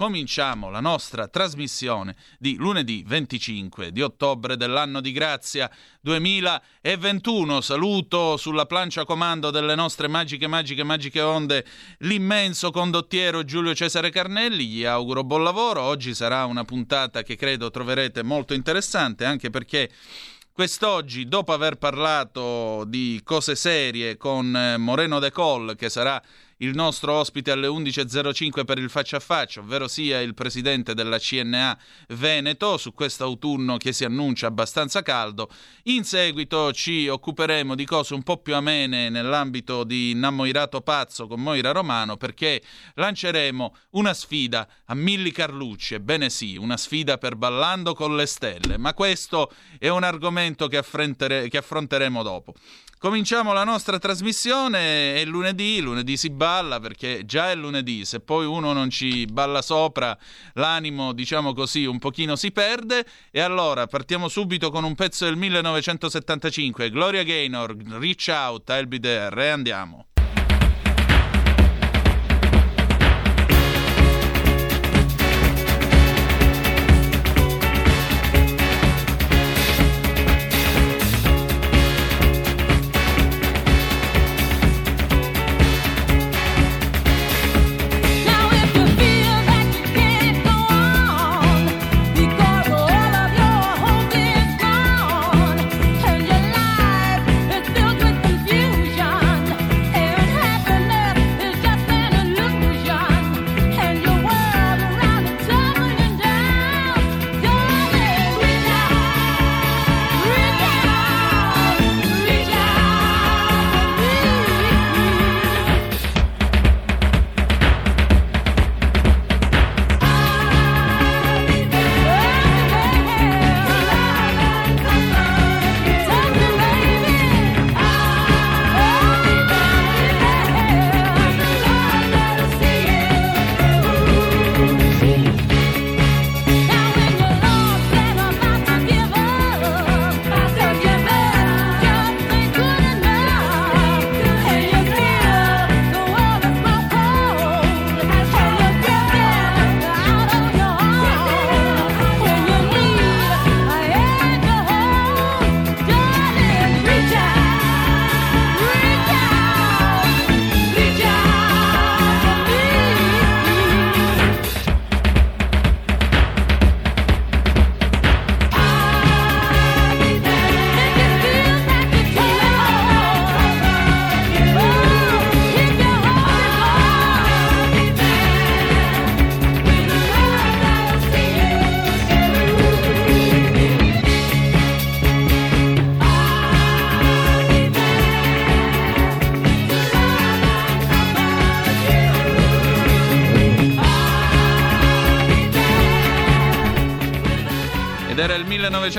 cominciamo la nostra trasmissione di lunedì 25 di ottobre dell'anno di grazia 2021. Saluto sulla plancia comando delle nostre magiche, magiche, magiche onde l'immenso condottiero Giulio Cesare Carnelli. Gli auguro buon lavoro. Oggi sarà una puntata che credo troverete molto interessante anche perché Quest'oggi, dopo aver parlato di cose serie con Moreno De Coll, che sarà il nostro ospite alle 11.05 per il faccia a faccia, ovvero sia il presidente della CNA Veneto, su questo autunno che si annuncia abbastanza caldo. In seguito ci occuperemo di cose un po' più amene nell'ambito di Innamoirato Pazzo con Moira Romano, perché lanceremo una sfida a Milli Carlucci, ebbene sì, una sfida per Ballando con le Stelle, ma questo è un argomento che, che affronteremo dopo. Cominciamo la nostra trasmissione, è lunedì, lunedì si balla perché già è lunedì, se poi uno non ci balla sopra l'animo, diciamo così, un pochino si perde. E allora partiamo subito con un pezzo del 1975, Gloria Gaynor, Reach Out, I'll Be There. E andiamo.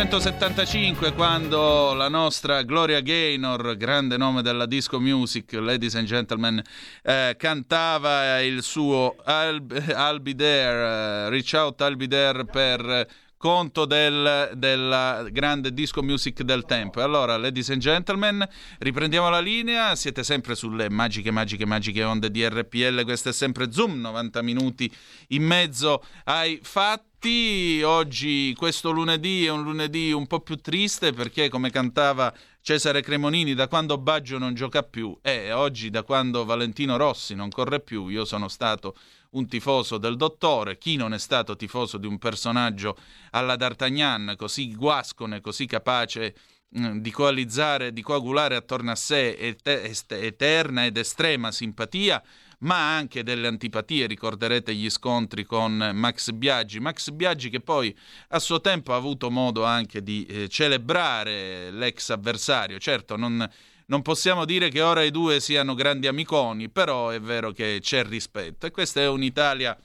1975 quando la nostra Gloria Gaynor, grande nome della disco music, ladies and gentlemen, eh, cantava il suo I'll, I'll Be There, uh, Reach Out I'll Be There per conto del, della grande disco music del tempo. Allora, ladies and gentlemen, riprendiamo la linea. Siete sempre sulle magiche, magiche, magiche onde di RPL. Questo è sempre Zoom, 90 minuti in mezzo ai fatti oggi, questo lunedì, è un lunedì un po' più triste perché, come cantava Cesare Cremonini, da quando Baggio non gioca più e oggi da quando Valentino Rossi non corre più, io sono stato un tifoso del dottore, chi non è stato tifoso di un personaggio alla D'Artagnan così guascone, così capace mm, di coalizzare, di coagulare attorno a sé eterna ed estrema simpatia, ma anche delle antipatie. Ricorderete gli scontri con Max Biaggi. Max Biaggi che poi a suo tempo ha avuto modo anche di eh, celebrare l'ex avversario. Certo, non, non possiamo dire che ora i due siano grandi amiconi, però è vero che c'è rispetto. E questa è un'Italia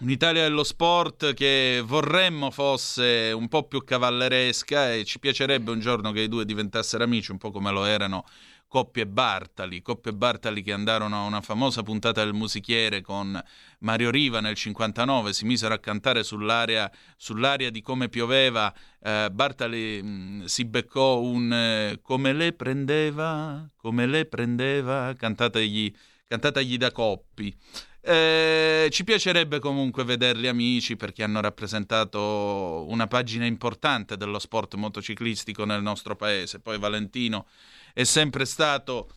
Un'Italia dello sport che vorremmo fosse un po' più cavalleresca e ci piacerebbe un giorno che i due diventassero amici, un po' come lo erano Coppie Bartali, Coppie Bartali che andarono a una famosa puntata del musichiere con Mario Riva nel 59, si misero a cantare sull'aria, sull'aria di come pioveva, eh, Bartali mh, mm, si beccò un eh, come le prendeva, come le prendeva, cantategli, cantategli da Coppi. Eh, ci piacerebbe comunque vederli amici perché hanno rappresentato una pagina importante dello sport motociclistico nel nostro paese. Poi Valentino è sempre stato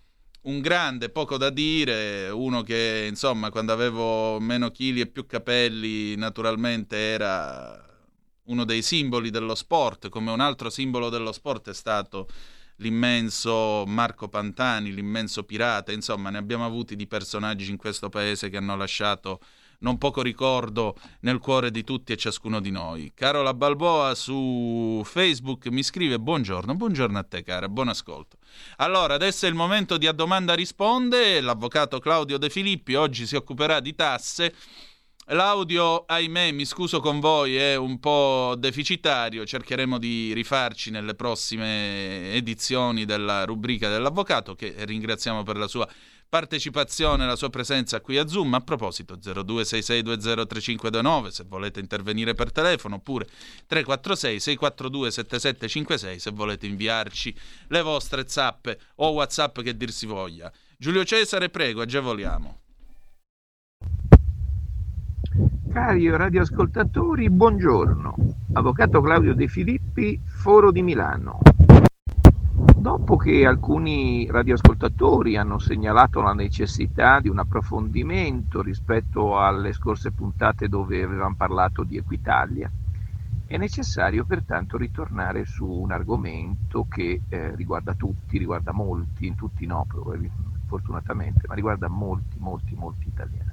un grande, poco da dire, uno che insomma quando avevo meno chili e più capelli naturalmente era uno dei simboli dello sport, come un altro simbolo dello sport è stato l'immenso Marco Pantani, l'immenso pirata, insomma ne abbiamo avuti di personaggi in questo paese che hanno lasciato non poco ricordo nel cuore di tutti e ciascuno di noi. Carola Balboa su Facebook mi scrive buongiorno, buongiorno a te cara, buon ascolto. Allora, adesso è il momento di a domanda risponde, l'avvocato Claudio De Filippi oggi si occuperà di tasse. L'audio, ahimè, mi scuso con voi, è un po' deficitario, cercheremo di rifarci nelle prossime edizioni della rubrica dell'avvocato, che ringraziamo per la sua partecipazione, la sua presenza qui a Zoom. A proposito, 0266203529 se volete intervenire per telefono, oppure 346 642 7756 se volete inviarci le vostre zappe o WhatsApp che dir si voglia. Giulio Cesare, prego, agevoliamo. Cari radioascoltatori, buongiorno. Avvocato Claudio De Filippi, Foro di Milano. Dopo che alcuni radioascoltatori hanno segnalato la necessità di un approfondimento rispetto alle scorse puntate dove avevamo parlato di Equitalia, è necessario pertanto ritornare su un argomento che eh, riguarda tutti, riguarda molti, tutti no, fortunatamente, ma riguarda molti, molti, molti italiani.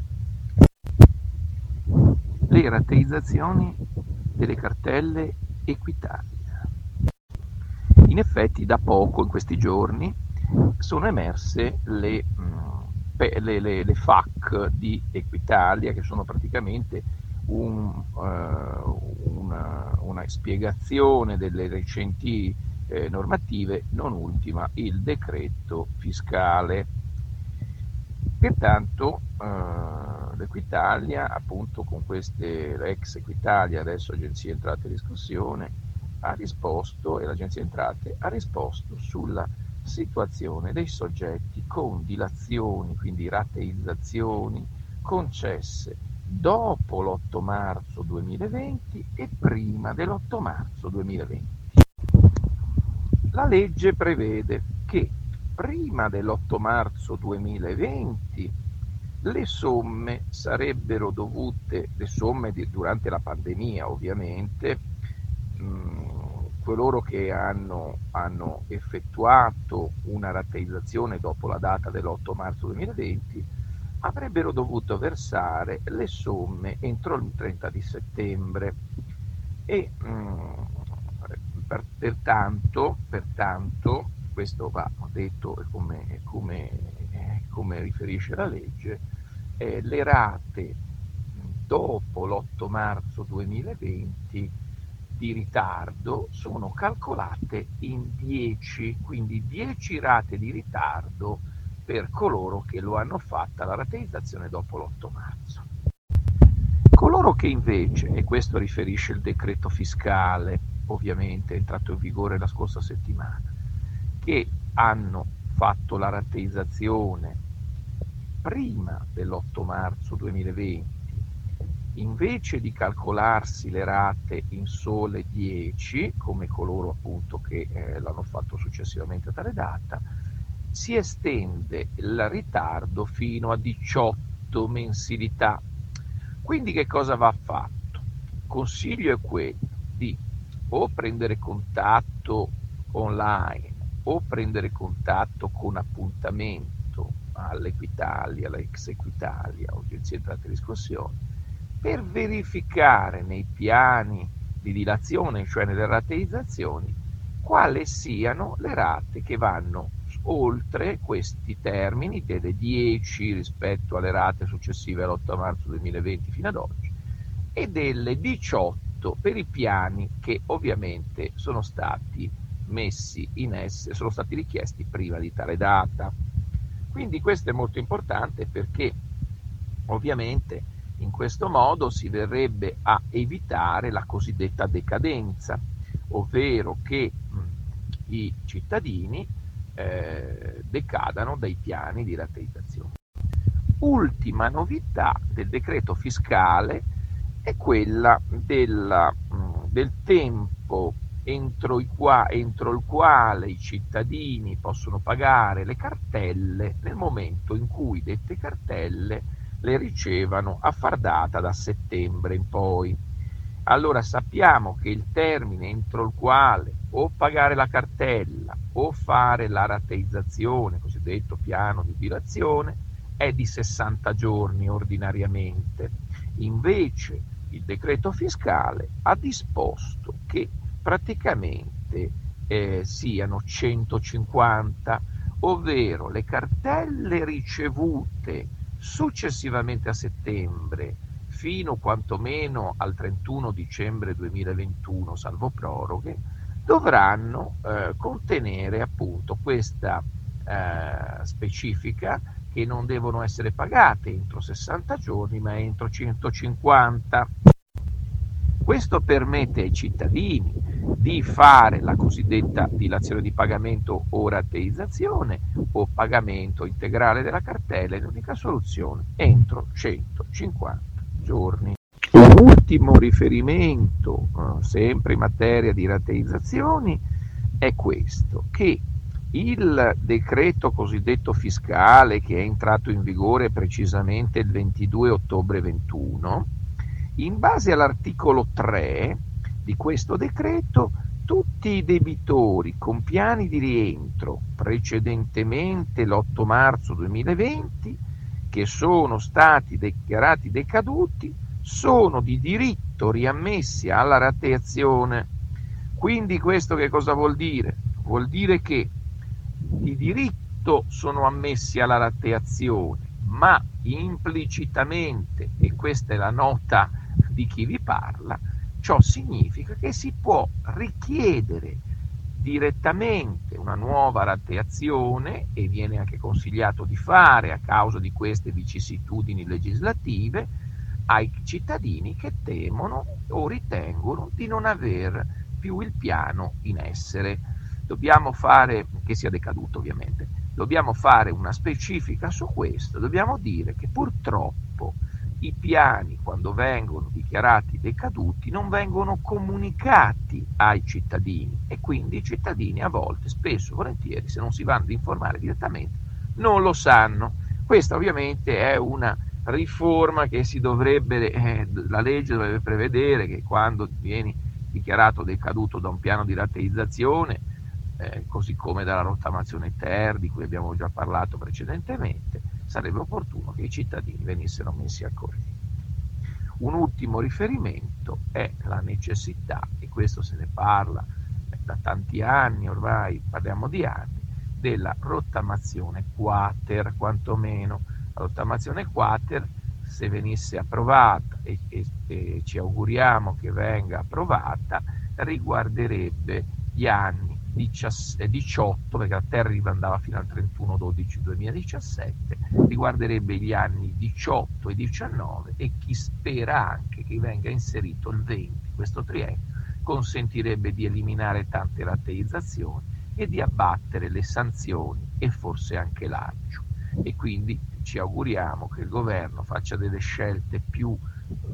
Le rateizzazioni delle cartelle Equitalia. In effetti da poco, in questi giorni, sono emerse le, mm, le, le, le FAC di Equitalia, che sono praticamente un, uh, una, una, spiegazione delle recenti eh, normative, non ultima il decreto fiscale. Pertanto uh, l'Equitalia, appunto con queste, l'ex Equitalia, adesso Agenzia Entrate e Riscossione, ha risposto e l'Agenzia Entrate ha risposto sulla situazione dei soggetti con dilazioni, quindi rateizzazioni concesse dopo l'8 marzo 2020 e prima dell'8 marzo 2020. La legge prevede che prima dell'8 marzo 2020 le somme sarebbero dovute, le somme di, durante la pandemia ovviamente, mh, coloro che hanno, hanno effettuato una rateizzazione dopo la data dell'8 marzo 2020 avrebbero dovuto versare le somme entro il 30 di settembre. E mh, mm, per, pertanto, pertanto, questo va detto come, come, come riferisce la legge, eh, le rate dopo l'8 marzo 2020 di ritardo sono calcolate in 10, quindi 10 rate di ritardo per coloro che lo hanno fatta la rateizzazione dopo l'8 marzo. Coloro che invece, e questo riferisce il decreto fiscale, ovviamente entrato in vigore la scorsa settimana, che hanno fatto la rateizzazione prima dell'8 marzo 2020 invece di calcolarsi le rate in sole 10, come coloro appunto che eh, l'hanno fatto successivamente a tale data, si estende il ritardo fino a 18 mensilità. Quindi che cosa va fatto? Il consiglio è quello di o prendere contatto online o prendere contatto con appuntamento all'Equitalia, all'ex Equitalia, Agenzia di Entrate e Riscossione, per verificare nei piani di dilazione, cioè nelle rateizzazioni, quali siano le rate che vanno oltre questi termini delle 10 rispetto alle rate successive all'8 marzo 2020 fino ad oggi e delle 18 per i piani che ovviamente sono stati messi in essere, sono stati richiesti prima di tale data. Quindi questo è molto importante perché ovviamente in questo modo si verrebbe a evitare la cosiddetta decadenza, ovvero che mh, i cittadini eh, decadano dai piani di rateizzazione. Ultima novità del decreto fiscale è quella della, mh, del tempo entro, qua, entro, il quale i cittadini possono pagare le cartelle nel momento in cui dette cartelle le ricevano a far data da settembre in poi. Allora sappiamo che il termine entro il quale o pagare la cartella o fare la rateizzazione, cosiddetto piano di dilazione, è di 60 giorni ordinariamente. Invece il decreto fiscale ha disposto che praticamente eh, siano 150, ovvero le cartelle ricevute Successivamente a settembre, fino quantomeno al 31 dicembre 2021, salvo proroghe, dovranno eh, contenere appunto questa eh, specifica che non devono essere pagate entro 60 giorni ma entro 150. Questo permette ai cittadini di fare la cosiddetta dilazione di pagamento o rateizzazione o pagamento integrale della cartella in unica soluzione entro 150 giorni. Un ultimo riferimento, eh, sempre in materia di rateizzazioni, è questo, che il decreto cosiddetto fiscale che è entrato in vigore precisamente il 22 ottobre 21 in base all'articolo 3 di questo decreto, tutti i debitori con piani di rientro precedentemente l'8 marzo 2020 che sono stati dichiarati decaduti sono di diritto riammessi alla rateazione. Quindi questo che cosa vuol dire? Vuol dire che di diritto sono ammessi alla rateazione, ma implicitamente, e questa è la nota di chi vi parla, ciò significa che si può richiedere direttamente una nuova rateazione e viene anche consigliato di fare a causa di queste vicissitudini legislative ai cittadini che temono o ritengono di non aver più il piano in essere. Dobbiamo fare, che sia decaduto ovviamente, dobbiamo fare una specifica su questo, dobbiamo dire che purtroppo i piani, quando vengono dichiarati decaduti, non vengono comunicati ai cittadini e quindi i cittadini a volte, spesso, volentieri, se non si vanno ad informare direttamente, non lo sanno. Questa ovviamente è una riforma che si dovrebbe, eh, la legge dovrebbe prevedere che quando vieni dichiarato decaduto da un piano di rateizzazione, eh, così come dalla rottamazione ter di cui abbiamo già parlato precedentemente, sarebbe opportuno che i cittadini venissero messi al corrente. Un ultimo riferimento è la necessità, e questo se ne parla da tanti anni, ormai parliamo di anni, della rottamazione quater, quantomeno. La rottamazione quater, se venisse approvata e, e, e ci auguriamo che venga approvata, riguarderebbe gli anni 18, perché la Terra andava fino al 31-12-2017, riguarderebbe gli anni 18 e 19 e chi spera anche che venga inserito il 20, questo triennio, consentirebbe di eliminare tante rateizzazioni e di abbattere le sanzioni e forse anche l'agio. E quindi ci auguriamo che il governo faccia delle scelte più,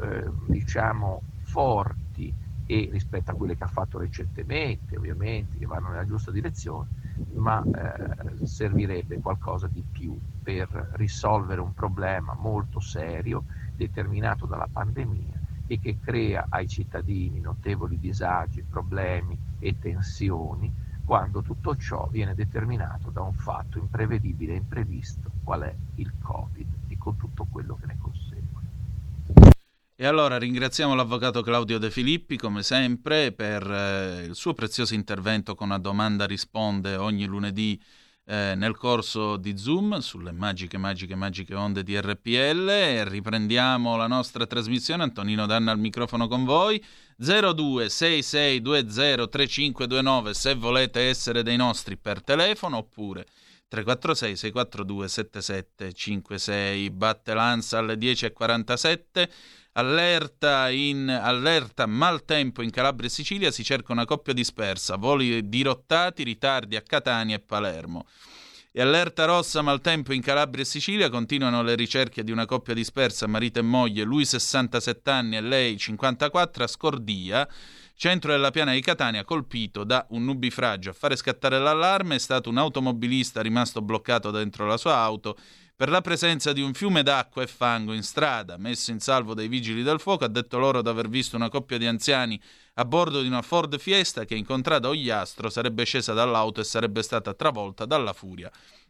eh, diciamo, forti e rispetto a quelle che ha fatto recentemente, ovviamente, che vanno nella giusta direzione, ma eh, servirebbe qualcosa di più per risolvere un problema molto serio determinato dalla pandemia e che crea ai cittadini notevoli disagi, problemi e tensioni quando tutto ciò viene determinato da un fatto imprevedibile e imprevisto qual è il Covid e con tutto quello che ne consegue. E allora ringraziamo l'avvocato Claudio De Filippi, come sempre, per eh, il suo prezioso intervento con una domanda risponde ogni lunedì eh, nel corso di Zoom sulle magiche, magiche, magiche onde di RPL. Riprendiamo la nostra trasmissione. Antonino Danna al microfono con voi. 0266203529 se volete essere dei nostri per telefono oppure 346 642 7756 batte l'ansa alle 10.47 allerta, in, allerta maltempo in Calabria e Sicilia si cerca una coppia dispersa voli dirottati ritardi a Catania e Palermo. E allerta rossa maltempo in Calabria e Sicilia continuano le ricerche di una coppia dispersa marito e moglie lui 67 anni e lei 54 a Scordia Centro della piana di Catania colpito da un nubifragio. A fare scattare l'allarme è stato un automobilista rimasto bloccato dentro la sua auto per la presenza di un fiume d'acqua e fango in strada. Messo in salvo dai vigili del fuoco, ha detto loro di aver visto una coppia di anziani a bordo di una Ford Fiesta che, incontrata Ogliastro, sarebbe scesa dall'auto e sarebbe stata travolta dalla furia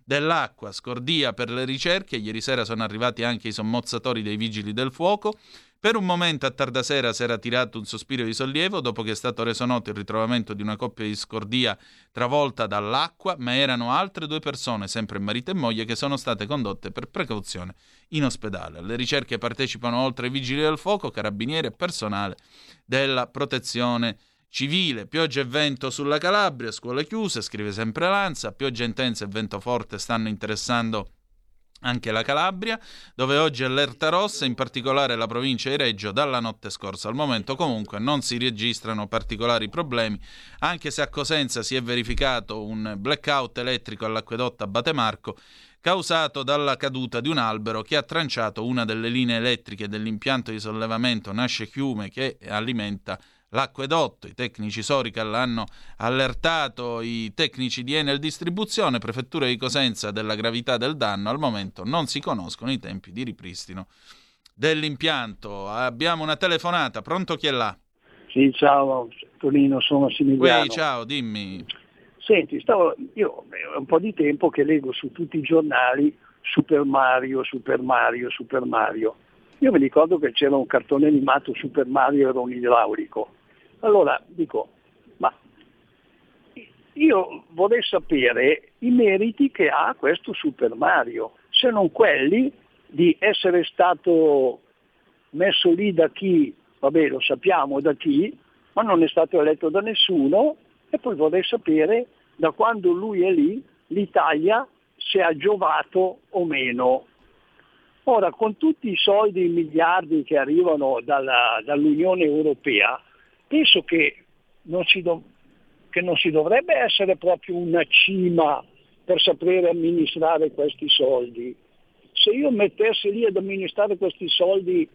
dell'acqua. Scordia per le ricerche. Ieri sera sono arrivati anche i sommozzatori dei vigili del fuoco. Per un momento a tarda sera si era tirato un sospiro di sollievo dopo che è stato reso noto il ritrovamento di una coppia di scordia travolta dall'acqua, ma erano altre due persone, sempre marito e moglie, che sono state condotte per precauzione in ospedale. Alle ricerche partecipano oltre i vigili del fuoco, carabinieri e personale della protezione civile. Pioggia e vento sulla Calabria, scuole chiuse, scrive sempre Lanza, pioggia intensa e vento forte stanno interessando anche la Calabria, dove oggi è allerta rossa, in particolare la provincia di Reggio, dalla notte scorsa. Al momento comunque non si registrano particolari problemi, anche se a Cosenza si è verificato un blackout elettrico all'acquedotto Abate Marco causato dalla caduta di un albero che ha tranciato una delle linee elettriche dell'impianto di sollevamento Nasce Chiume che alimenta l'acquedotto. I tecnici Sorical hanno allertato i tecnici di Enel Distribuzione, Prefettura di Cosenza, della gravità del danno. Al momento non si conoscono i tempi di ripristino dell'impianto. Abbiamo una telefonata, pronto chi è là? Sì, ciao Tonino, sono Similiano. Uè, ciao, dimmi. Senti, stavo, io è un po' di tempo che leggo su tutti i giornali Super Mario, Super Mario, Super Mario. Io mi ricordo che c'era un cartone animato Super Mario era un idraulico. Allora dico, ma io vorrei sapere i meriti che ha questo Super Mario, se non quelli di essere stato messo lì da chi, vabbè lo sappiamo da chi, ma non è stato eletto da nessuno e poi vorrei sapere da quando lui è lì l'Italia se ha giovato o meno. Ora, con tutti i soldi, i miliardi che arrivano dalla, dall'Unione Europea, penso che non, do, che non si dovrebbe essere proprio una cima per sapere amministrare questi soldi. Se io mettessi lì ad amministrare questi soldi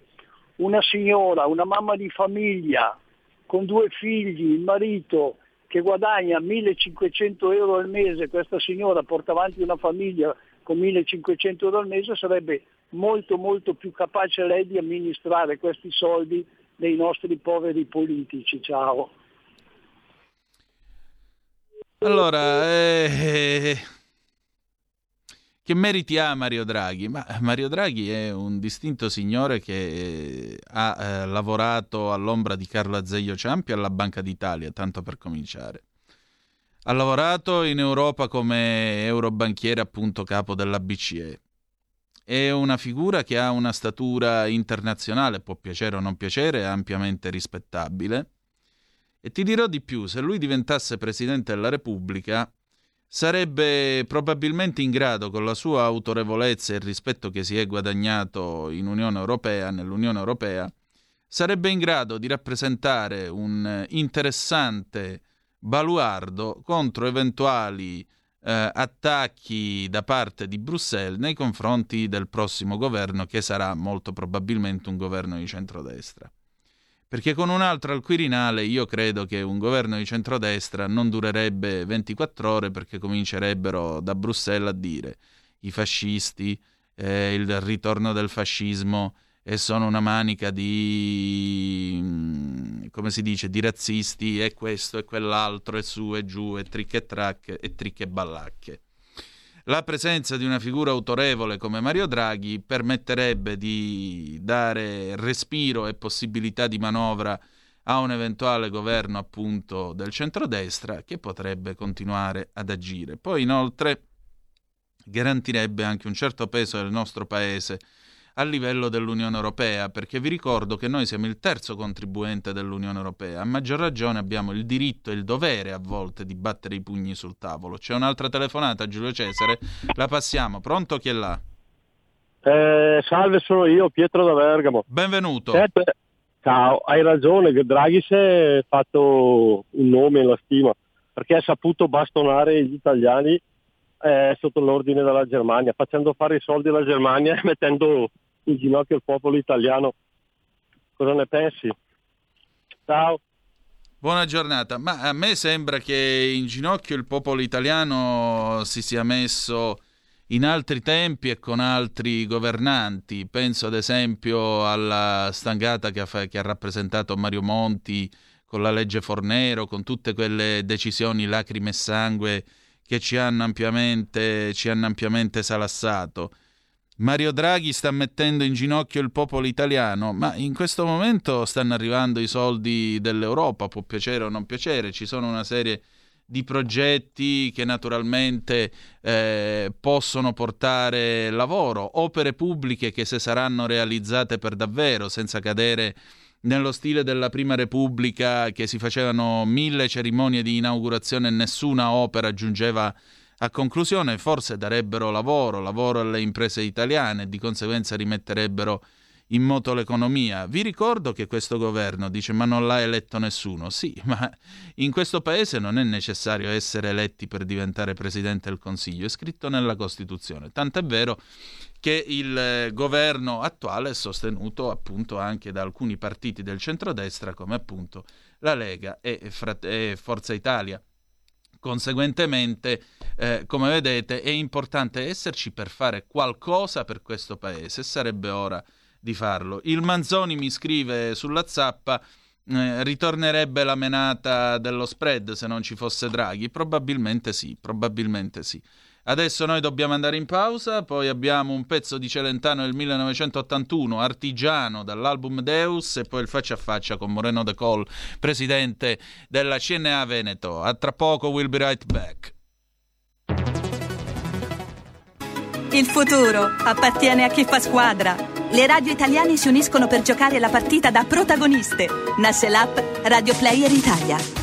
una signora, una mamma di famiglia, con due figli, il marito che guadagna 1500 euro al mese, questa signora porta avanti una famiglia con 1500 euro al mese, sarebbe molto molto più capace lei di amministrare questi soldi dei nostri poveri politici. Ciao. Allora, eh, che meriti ha Mario Draghi? Ma Mario Draghi è un distinto signore che ha eh, lavorato all'ombra di Carlo Azeglio Ciampi alla Banca d'Italia, tanto per cominciare. Ha lavorato in Europa come eurobanchiere, appunto capo della BCE. È una figura che ha una statura internazionale, può piacere o non piacere, è ampiamente rispettabile. E ti dirò di più, se lui diventasse Presidente della Repubblica, sarebbe probabilmente in grado, con la sua autorevolezza e il rispetto che si è guadagnato in Unione Europea, nell'Unione Europea, sarebbe in grado di rappresentare un interessante baluardo contro eventuali eh, attacchi da parte di Bruxelles nei confronti del prossimo governo che sarà molto probabilmente un governo di centrodestra. Perché con un altro al Quirinale io credo che un governo di centrodestra non durerebbe 24 ore perché comincerebbero da Bruxelles a dire i fascisti, eh, il ritorno del fascismo e sono una manica di, mm, come si dice, di razzisti e questo e quell'altro e su e giù e trick e track e trick e ballacche. La presenza di una figura autorevole come Mario Draghi permetterebbe di dare respiro e possibilità di manovra a un eventuale governo appunto del centrodestra che potrebbe continuare ad agire. Poi inoltre garantirebbe anche un certo peso del nostro paese a livello dell'Unione Europea, perché vi ricordo che noi siamo il terzo contribuente dell'Unione Europea, a maggior ragione abbiamo il diritto e il dovere a volte di battere i pugni sul tavolo. C'è un'altra telefonata, Giulio Cesare, la passiamo. Pronto chi è là? Eh, salve, sono io, Pietro da Bergamo. Benvenuto. Sette. Ciao, hai ragione, che Draghi si è fatto un nome nella stima, perché ha saputo bastonare gli italiani eh, sotto l'ordine della Germania, facendo fare i soldi alla Germania e mettendo in ginocchio il popolo italiano. Cosa ne pensi? Ciao. Buona giornata, ma a me sembra che in ginocchio il popolo italiano si sia messo in altri tempi e con altri governanti. Penso ad esempio alla stangata che ha, che ha rappresentato Mario Monti con la legge Fornero, con tutte quelle decisioni lacrime e sangue che ci hanno ampiamente, ci hanno ampiamente salassato. Mario Draghi sta mettendo in ginocchio il popolo italiano, ma in questo momento stanno arrivando i soldi dell'Europa, può piacere o non piacere, ci sono una serie di progetti che naturalmente eh, possono portare lavoro, opere pubbliche che se saranno realizzate per davvero, senza cadere nello stile della Prima Repubblica, che si facevano mille cerimonie di inaugurazione e nessuna opera giungeva a conclusione, forse darebbero lavoro, lavoro alle imprese italiane e di conseguenza rimetterebbero in moto l'economia. Vi ricordo che questo governo dice ma non l'ha eletto nessuno. Sì, ma in questo paese non è necessario essere eletti per diventare Presidente del Consiglio, è scritto nella Costituzione. Tant'è vero che il eh, governo attuale è sostenuto appunto anche da alcuni partiti del centrodestra come appunto la Lega e, e Forza Italia. Conseguentemente, eh, come vedete, è importante esserci per fare qualcosa per questo paese. Sarebbe ora di farlo. Il Manzoni mi scrive sulla zappa. Eh, ritornerebbe la menata dello spread se non ci fosse Draghi? Probabilmente sì, probabilmente sì. Adesso noi dobbiamo andare in pausa, poi abbiamo un pezzo di Celentano del 1981, Artigiano, dall'album Deus, e poi il faccia a faccia con Moreno De Col, presidente della CNA Veneto. A tra poco, we'll be right back. Il futuro appartiene a chi fa squadra. Le radio italiane si uniscono per giocare la partita da protagoniste. Nasce l'app Radio Player Italia.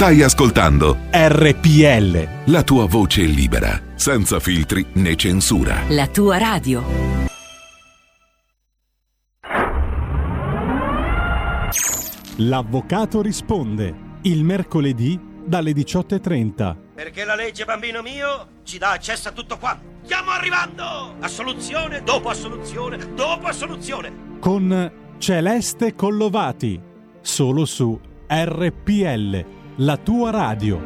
Stai ascoltando RPL. La tua voce libera, senza filtri né censura. La tua radio. L'avvocato risponde il mercoledì dalle 18.30. Perché la legge, bambino mio, ci dà accesso a tutto qua. Stiamo arrivando! Assoluzione dopo assoluzione dopo assoluzione. Con Celeste Collovati, solo su RPL, la tua radio.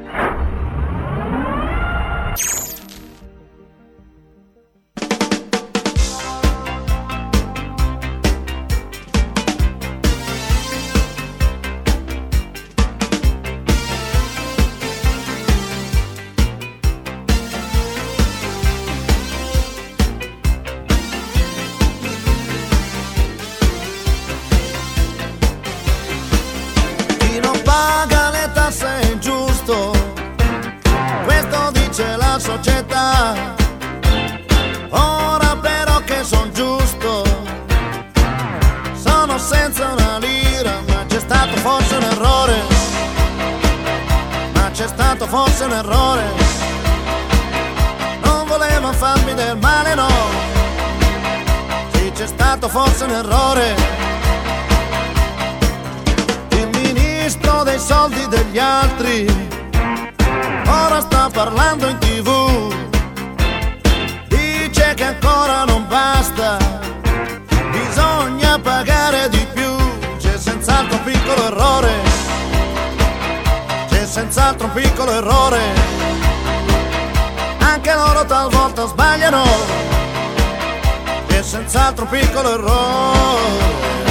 Del male, no. Sì, c'è stato forse un errore. Il ministro dei soldi degli altri ora sta parlando in tv. Dice che ancora non basta, bisogna pagare di più. C'è senz'altro un piccolo errore senz'altro un piccolo errore. Anche loro talvolta sbagliano, è senz'altro un piccolo errore.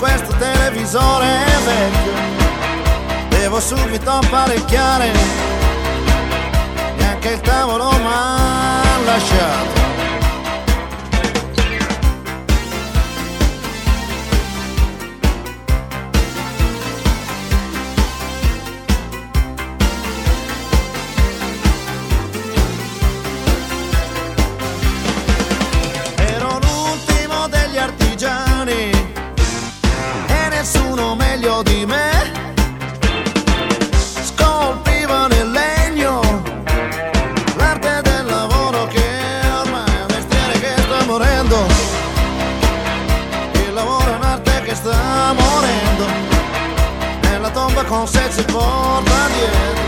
Questo televisore vecchio devo subito apparecchiare. Neanche il tavolo m'ha lasciato. Si porta dietro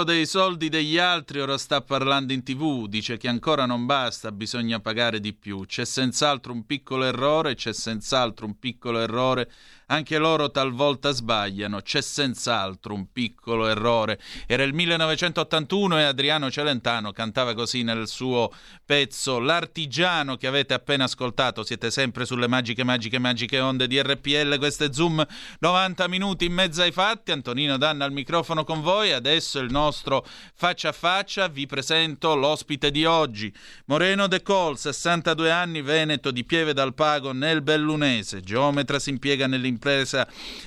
ministro dei soldi degli altri ora sta parlando in tv, dice che ancora non basta, bisogna pagare di più. C'è senz'altro un piccolo errore, c'è senz'altro un piccolo errore, anche loro talvolta sbagliano, c'è senz'altro un piccolo errore. Era il 1981 e Adriano Celentano cantava così nel suo pezzo L'artigiano che avete appena ascoltato. Siete sempre sulle magiche, magiche, magiche onde di RPL, questo è Zoom 90 minuti in mezzo ai fatti. Antonino Danna al microfono con voi. Adesso il nostro faccia a faccia. Vi presento l'ospite di oggi. Moreno De Col, 62 anni, veneto di Pieve dal Pago nel Bellunese. Geometra si impiega nell'impresa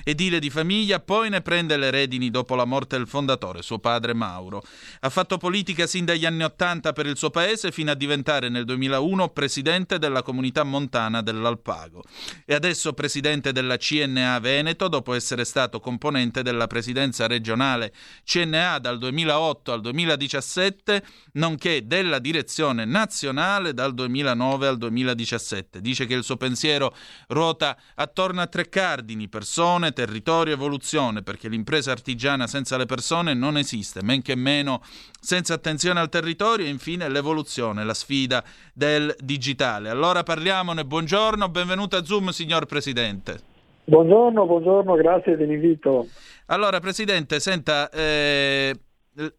edile di famiglia, poi ne prende le redini dopo la morte del fondatore, suo padre Mauro. Ha fatto politica sin dagli anni Ottanta per il suo paese fino a diventare nel 2001 presidente della comunità montana dell'Alpago e adesso presidente della CNA Veneto dopo essere stato componente della presidenza regionale CNA dal 2008 al 2017, nonché della direzione nazionale dal 2009 al 2017. Dice che il suo pensiero ruota attorno a tre cardini, persone, territorio, evoluzione, perché l'impresa artigiana senza le persone non esiste, men che meno senza attenzione al territorio e infine l'evoluzione, la sfida del digitale. Allora parliamone, buongiorno, benvenuto a Zoom signor Presidente. Buongiorno, buongiorno, grazie dell'invito. Allora, Presidente, senta, eh,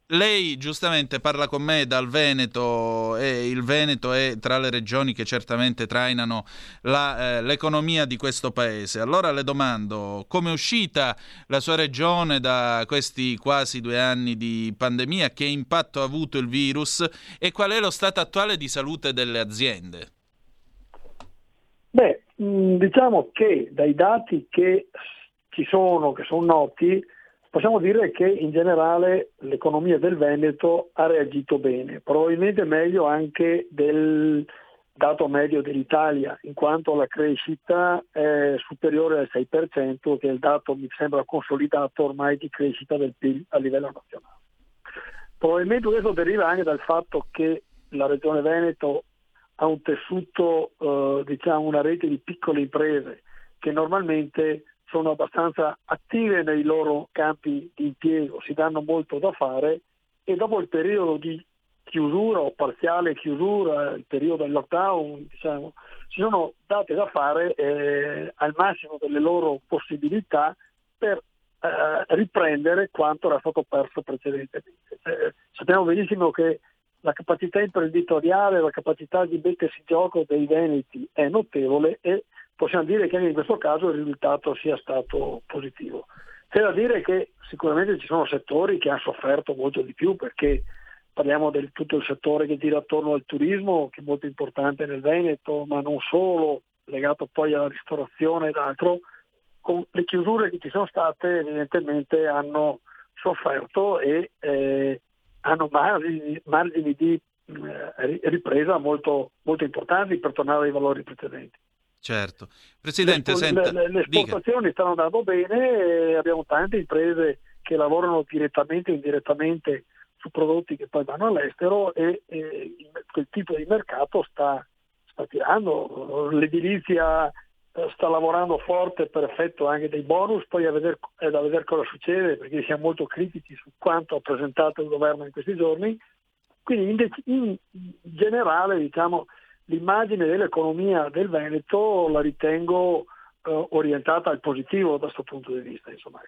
lei giustamente parla con me dal Veneto e il Veneto è tra le regioni che certamente trainano la, eh, l'economia di questo paese. Allora le domando come è uscita la sua regione da questi quasi due anni di pandemia, che impatto ha avuto il virus e qual è lo stato attuale di salute delle aziende? Beh, diciamo che dai dati che ci sono, che sono noti, possiamo dire che in generale l'economia del Veneto ha reagito bene, probabilmente meglio anche del dato medio dell'Italia, in quanto la crescita è superiore al 6%, che è il dato mi sembra consolidato ormai di crescita del PIL a livello nazionale. Probabilmente questo deriva anche dal fatto che la Regione Veneto ha un tessuto, eh, diciamo una rete di piccole imprese che normalmente sono abbastanza attive nei loro campi di impiego, si danno molto da fare e dopo il periodo di chiusura o parziale chiusura, il periodo del lockdown, diciamo, si sono date da fare eh, al massimo delle loro possibilità per eh, riprendere quanto era stato perso precedentemente. Eh, sappiamo benissimo che la capacità imprenditoriale, la capacità di mettersi in gioco dei veneti è notevole e possiamo dire che anche in questo caso il risultato sia stato positivo. C'è da dire che sicuramente ci sono settori che hanno sofferto molto di più perché parliamo di tutto il settore che gira attorno al turismo, che è molto importante nel Veneto, ma non solo, legato poi alla ristorazione ed altro, con le chiusure che ci sono state evidentemente hanno sofferto e eh, hanno margini, margini di eh, ripresa molto, molto importanti per tornare ai valori precedenti. Certo. Presidente, le, senta, le, le esportazioni dica. stanno andando bene, abbiamo tante imprese che lavorano direttamente o indirettamente su prodotti che poi vanno all'estero e, e quel tipo di mercato sta, sta tirando. L'edilizia eh, sta lavorando forte per effetto anche dei bonus, poi è, vedere, è da vedere cosa succede perché siamo molto critici su quanto ha presentato il governo in questi giorni. Quindi in, in generale diciamo, l'immagine dell'economia del Veneto la ritengo eh, orientata al positivo da questo punto di vista. Insomma.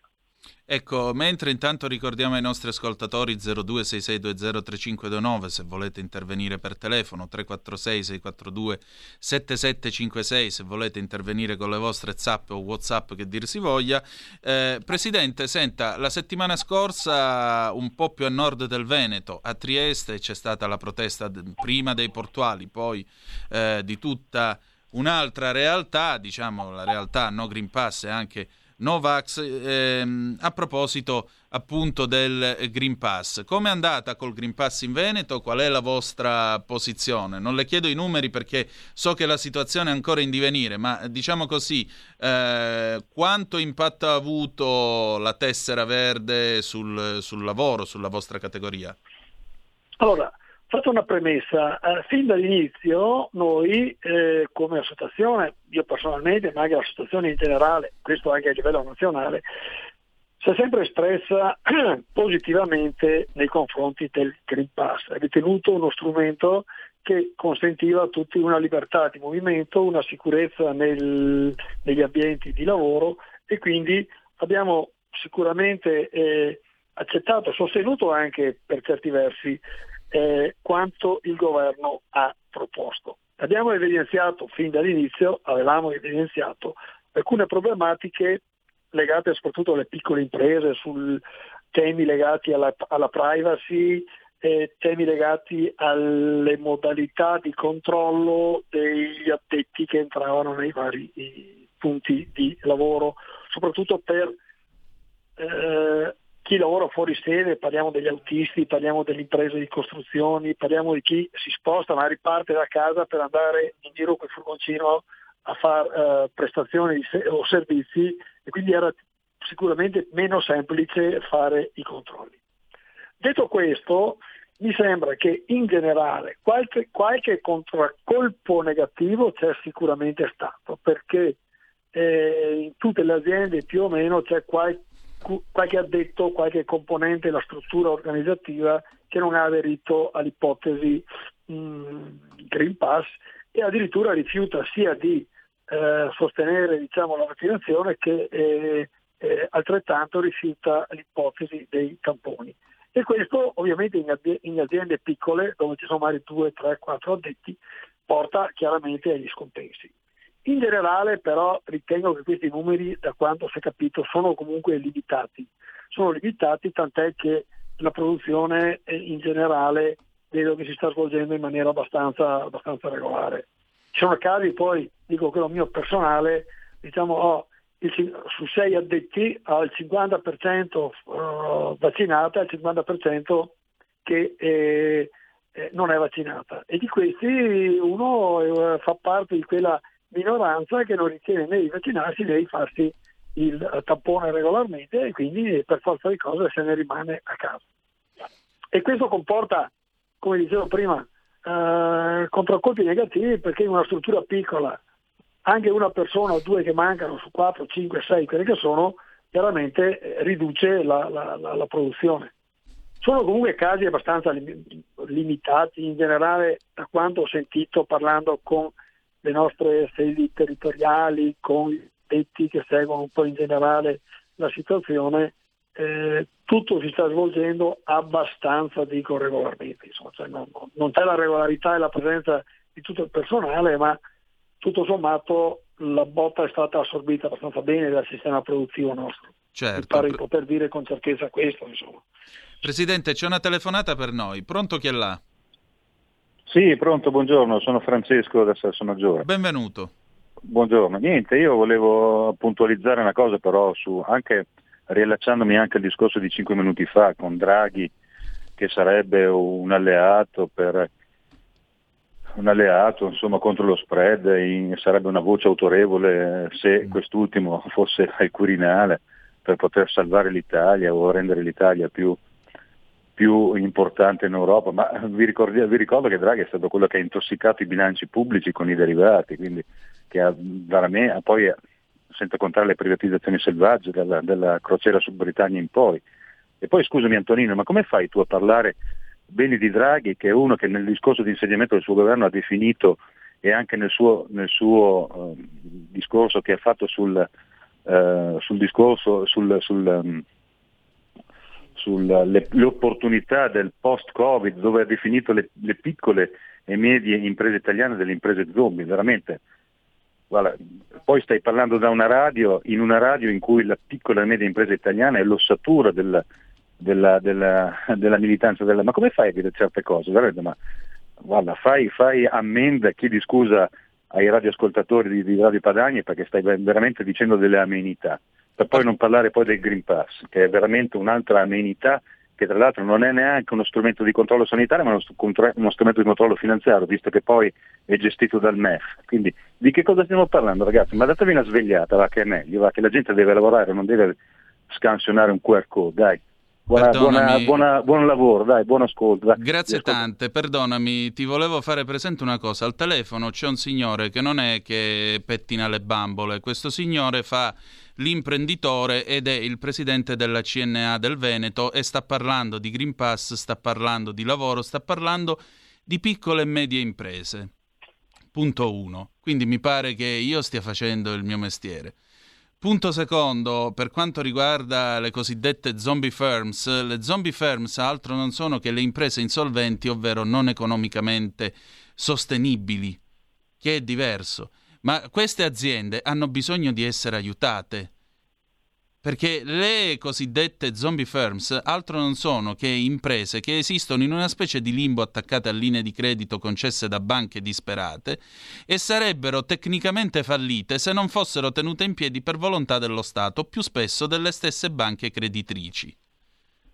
Ecco. Mentre intanto ricordiamo ai nostri ascoltatori 0266203529 se volete intervenire per telefono, 346 642 7756 se volete intervenire con le vostre zap o whatsapp che dir si voglia. Eh, Presidente, senta, la settimana scorsa un po' più a nord del Veneto, a Trieste c'è stata la protesta prima dei portuali, poi eh, di tutta un'altra realtà, diciamo la realtà no Green Pass e anche Novax ehm, a proposito appunto del Green Pass. Come è andata col Green Pass in Veneto? Qual è la vostra posizione? Non le chiedo i numeri perché so che la situazione è ancora in divenire, ma diciamo così, eh, quanto impatto ha avuto la tessera verde sul, sul lavoro, sulla vostra categoria? Allora, Fatto una premessa, eh, fin dall'inizio noi eh, come associazione, io personalmente, ma anche l'associazione in generale, questo anche a livello nazionale, si è sempre espressa positivamente nei confronti del Green Pass, è ritenuto uno strumento che consentiva a tutti una libertà di movimento, una sicurezza nel, negli ambienti di lavoro e quindi abbiamo sicuramente eh, accettato, sostenuto anche per certi versi eh, quanto il governo ha proposto. Abbiamo evidenziato fin dall'inizio, avevamo evidenziato alcune problematiche legate soprattutto alle piccole imprese, su temi legati alla, alla privacy, eh, temi legati alle modalità di controllo degli addetti che entravano nei vari punti di lavoro, soprattutto per eh, chi lavora fuori sede, parliamo degli autisti, parliamo delle imprese di costruzioni, parliamo di chi si sposta ma riparte da casa per andare in giro col furgoncino a fare eh, prestazioni o servizi e quindi era sicuramente meno semplice fare i controlli. Detto questo, mi sembra che in generale qualche, qualche contraccolpo negativo c'è sicuramente stato, perché eh, in tutte le aziende più o meno c'è qualche qualche addetto, qualche componente della struttura organizzativa che non ha aderito all'ipotesi mh, mm, Green Pass e addirittura rifiuta sia di eh, sostenere diciamo, la vaccinazione che eh, eh, altrettanto rifiuta l'ipotesi dei tamponi. E questo ovviamente in, aziende, in aziende piccole, dove ci sono magari 2, 3, 4 addetti, porta chiaramente agli scompensi. In generale però ritengo che questi numeri, da quanto si è capito, sono comunque limitati. Sono limitati tant'è che la produzione in generale vedo che si sta svolgendo in maniera abbastanza, abbastanza regolare. Ci sono casi poi, dico quello mio personale, diciamo ho il, su sei addetti ho il 50% uh, vaccinata e il 50% che eh, eh, non è vaccinata. E di questi uno eh, fa parte di quella minoranza che non ritiene né di vaccinarsi né di farsi il tampone regolarmente e quindi per forza di cose se ne rimane a casa. E questo comporta, come dicevo prima, eh, contraccolpi negativi perché in una struttura piccola anche una persona o due che mancano su 4, 5, 6, quelle che sono, chiaramente eh, riduce la, la, la, la produzione. Sono comunque casi abbastanza limitati in generale da quanto ho sentito parlando con le nostre sedi territoriali, con i detti che seguono un po' in generale la situazione, eh, tutto si sta svolgendo abbastanza, dico, regolarmente. Insomma, cioè non, non, c'è la regolarità e la presenza di tutto il personale, ma tutto sommato la botta è stata assorbita abbastanza bene dal sistema produttivo nostro. Certo. Mi pare di poter dire con certezza questo. Insomma. Presidente, c'è una telefonata per noi. Pronto chi è là? Sì, pronto, buongiorno, sono Francesco da Sasso Maggiore. Benvenuto. Buongiorno, niente, io volevo puntualizzare una cosa però su anche riallacciandomi anche al discorso di cinque minuti fa con Draghi che sarebbe un alleato per un alleato insomma, contro lo spread, in, sarebbe una voce autorevole se mm. quest'ultimo fosse al Quirinale per poter salvare l'Italia o rendere l'Italia più, più importante in Europa, ma vi, ricordi, vi, ricordo che Draghi è stato quello che ha intossicato i bilanci pubblici con i derivati, quindi che ha, veramente, poi senza contare le privatizzazioni selvagge della, della crociera su Britannia in poi. E poi scusami Antonino, ma come fai tu a parlare bene di Draghi, che è uno che nel discorso di insediamento del suo governo ha definito e anche nel suo, nel suo uh, discorso che ha fatto sul, uh, sul discorso sul, sul um, sulle opportunità del post-Covid, dove ha definito le, le, piccole e medie imprese italiane delle imprese zombie, veramente. Guarda, poi stai parlando da una radio, in una radio in cui la piccola e media impresa italiana è l'ossatura della, della, della, della militanza della... Ma come fai a dire certe cose? Veramente, ma, guarda, fai, fai ammenda, chiedi scusa ai radioascoltatori di, di Radio Padania perché stai veramente dicendo delle amenità, per poi non parlare poi del Green Pass, che è veramente un'altra amenità che tra l'altro non è neanche uno strumento di controllo sanitario, ma uno strumento di controllo finanziario, visto che poi è gestito dal MEF. Quindi di che cosa stiamo parlando ragazzi? Ma datevi una svegliata, va che è meglio, va che la gente deve lavorare, non deve scansionare un QR code, dai. Buona, buona, buona, buon lavoro, dai, buon ascolto. Dai. Grazie tante, perdonami, ti volevo fare presente una cosa. Al telefono c'è un signore che non è che pettina le bambole, questo signore fa l'imprenditore ed è il presidente della CNA del Veneto e sta parlando di Green Pass, sta parlando di lavoro, sta parlando di piccole e medie imprese. Punto uno. Quindi mi pare che io stia facendo il mio mestiere. Punto secondo, per quanto riguarda le cosiddette zombie firms, le zombie firms altro non sono che le imprese insolventi, ovvero non economicamente sostenibili, che è diverso. Ma queste aziende hanno bisogno di essere aiutate perché le cosiddette zombie firms altro non sono che imprese che esistono in una specie di limbo attaccate a linee di credito concesse da banche disperate e sarebbero tecnicamente fallite se non fossero tenute in piedi per volontà dello Stato, più spesso delle stesse banche creditrici.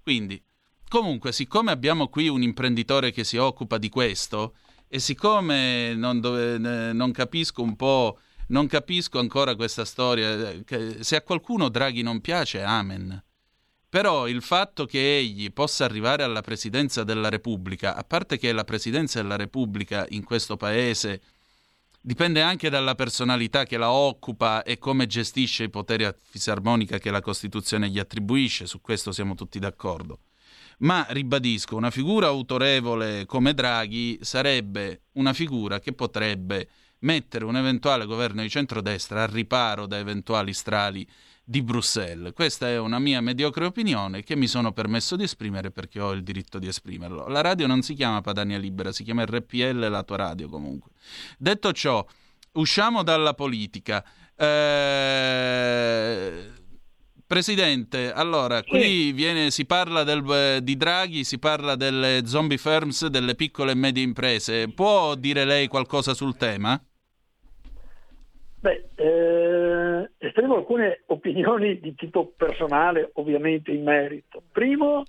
Quindi, comunque, siccome abbiamo qui un imprenditore che si occupa di questo, e siccome non, dove, non capisco un po' Non capisco ancora questa storia. Se a qualcuno Draghi non piace, amen. Però il fatto che egli possa arrivare alla presidenza della Repubblica, a parte che la presidenza della Repubblica in questo paese dipende anche dalla personalità che la occupa e come gestisce i poteri a fisarmonica che la Costituzione gli attribuisce, su questo siamo tutti d'accordo. Ma ribadisco, una figura autorevole come Draghi sarebbe una figura che potrebbe mettere un eventuale governo di centrodestra al riparo da eventuali strali di Bruxelles. Questa è una mia mediocre opinione che mi sono permesso di esprimere perché ho il diritto di esprimerlo. La radio non si chiama Padania Libera, si chiama RPL, la tua radio comunque. Detto ciò, usciamo dalla politica. Eh... Presidente, allora, qui viene, si parla del, di Draghi, si parla delle zombie firms, delle piccole e medie imprese. Può dire lei qualcosa sul tema? Beh, eh, esprimo alcune opinioni di tipo personale, ovviamente in merito. Primo,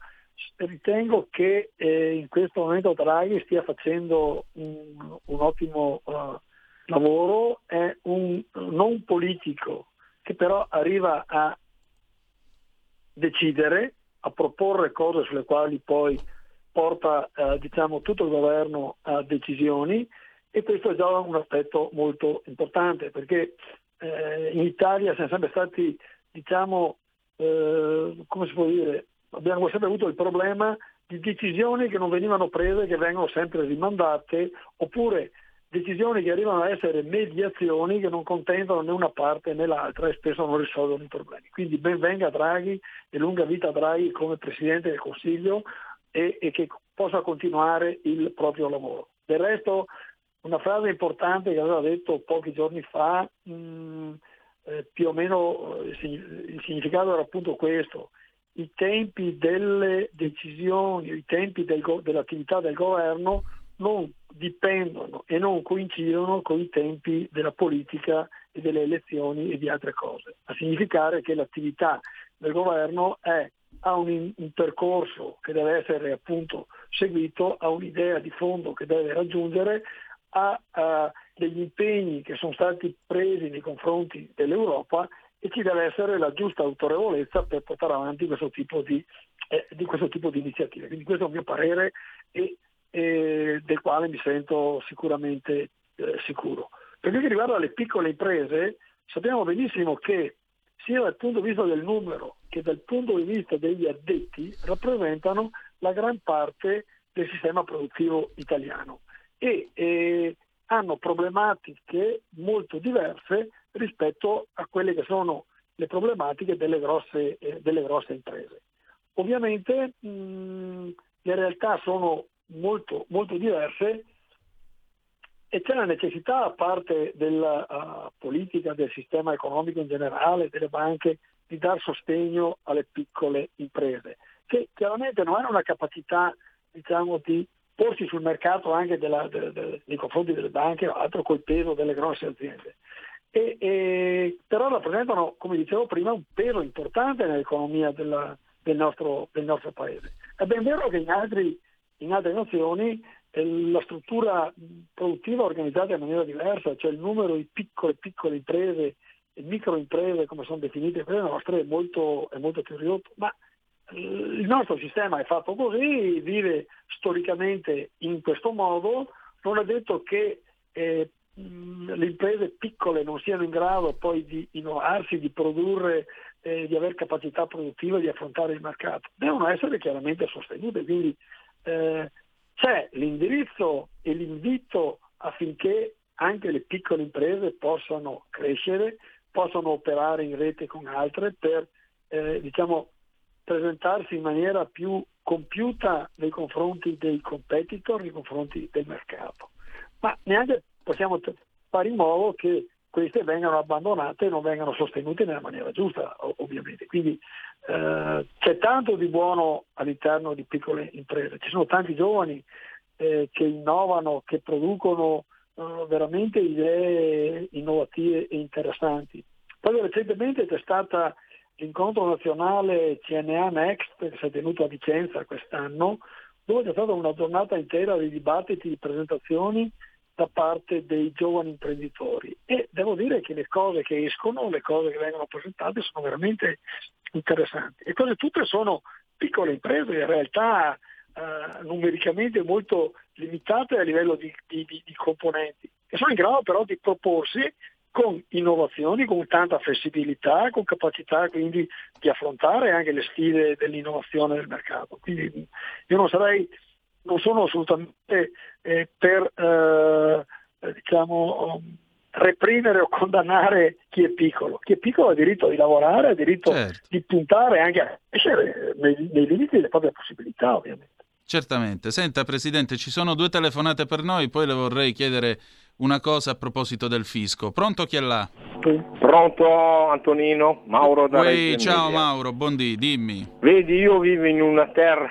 ritengo che eh, in questo momento Draghi stia facendo un, un ottimo uh, lavoro, è un non politico che però arriva a decidere, a proporre cose sulle quali poi porta uh, diciamo, tutto il governo a decisioni e questo è già un aspetto molto importante perché eh, in Italia siamo sempre stati, diciamo, eh, come si può dire, abbiamo sempre avuto il problema di decisioni che non venivano prese, che vengono sempre rimandate, oppure decisioni che arrivano a essere mediazioni che non contendono né una parte né l'altra e spesso non risolvono i problemi. Quindi ben venga Draghi e lunga vita Draghi come Presidente del Consiglio e, e che possa continuare il proprio lavoro. Del resto una frase importante che aveva detto pochi giorni fa, mh, mm, eh, più o meno eh, il significato era appunto questo, i tempi delle decisioni, i tempi del, dell'attività del governo non dipendono e non coincidono con i tempi della politica e delle elezioni e di altre cose, a significare che l'attività del governo è, ha un, un, percorso che deve essere appunto seguito, ha un'idea di fondo che deve raggiungere, ha, ha degli impegni che sono stati presi nei confronti dell'Europa e ci deve essere la giusta autorevolezza per portare avanti questo tipo di, eh, di, questo tipo di iniziative. Quindi questo è il mio parere e, e del quale mi sento sicuramente eh, sicuro. Per quel che riguarda le piccole imprese, sappiamo benissimo che sia dal punto di vista del numero che dal punto di vista degli addetti rappresentano la gran parte del sistema produttivo italiano e eh, hanno problematiche molto diverse rispetto a quelle che sono le problematiche delle grosse, eh, delle grosse imprese. Ovviamente mh, le realtà sono molto, molto diverse e c'è la necessità, a parte della uh, politica, del sistema economico in generale, delle banche, di dar sostegno alle piccole imprese, che chiaramente non hanno una capacità diciamo, di porsi sul mercato anche della, de, de, nei confronti delle banche altro col peso delle grosse aziende e, e, però rappresentano, come dicevo prima, un peso importante nell'economia della, del, nostro, del, nostro, paese. È ben vero che in, altri, in altre nazioni eh, la struttura produttiva è organizzata in maniera diversa, cioè il numero di piccole, piccole imprese microimprese, come sono definite quelle nostre, è molto, è molto più ridotto. Ma il nostro sistema è fatto così, vive storicamente in questo modo, non è detto che eh, le imprese piccole non siano in grado poi di innovarsi, di produrre, eh, di avere capacità produttiva, di affrontare il mercato, devono essere chiaramente sostenute. Quindi eh, c'è l'indirizzo e l'invito affinché anche le piccole imprese possano crescere, possano operare in rete con altre per eh, diciamo, presentarsi in maniera più compiuta nei confronti dei competitor, nei confronti del mercato. Ma neanche possiamo fare in modo che queste vengano abbandonate e non vengano sostenute nella maniera giusta, ovviamente. Quindi eh, c'è tanto di buono all'interno di piccole imprese, ci sono tanti giovani eh, che innovano, che producono eh, veramente idee innovative e interessanti. Poi recentemente c'è stato l'incontro nazionale CNA Next che si è tenuto a Vicenza quest'anno, dove c'è stata una giornata intera di dibattiti, di presentazioni da parte dei giovani imprenditori. E devo dire che le cose che escono, le cose che vengono presentate sono veramente interessanti. E quasi tutte sono piccole imprese in realtà eh, numericamente molto limitate a livello di, di, di, componenti che sono in grado però di proporsi con innovazioni, con tanta flessibilità, con capacità quindi di affrontare anche le sfide dell'innovazione del mercato. Quindi io non sarei non sono assolutamente eh, per eh, diciamo, reprimere o condannare chi è piccolo. Chi è piccolo ha diritto di lavorare, ha diritto certo. di puntare anche a crescere nei, nei limiti delle proprie possibilità, ovviamente. Certamente. Senta, Presidente, ci sono due telefonate per noi, poi le vorrei chiedere una cosa a proposito del fisco. Pronto chi è là? Pronto Antonino? Mauro da Ehi, Ciao Mauro, buondì, dimmi. Vedi, io vivo in una terra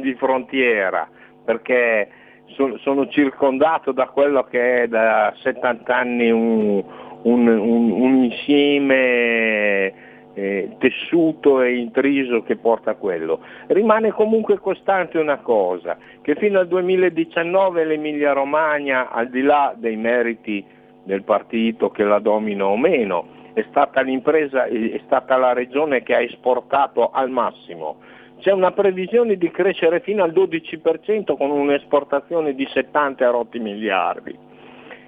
di frontiera perché sono, sono circondato da quello che è da 70 anni un, un, un, un insieme eh, tessuto e intriso che porta a quello. Rimane comunque costante una cosa, che fino al 2019 l'Emilia Romagna, al di là dei meriti del partito che la domina o meno, è stata l'impresa, è stata la regione che ha esportato al massimo c'è una previsione di crescere fino al 12% con un'esportazione di 70 rotti miliardi.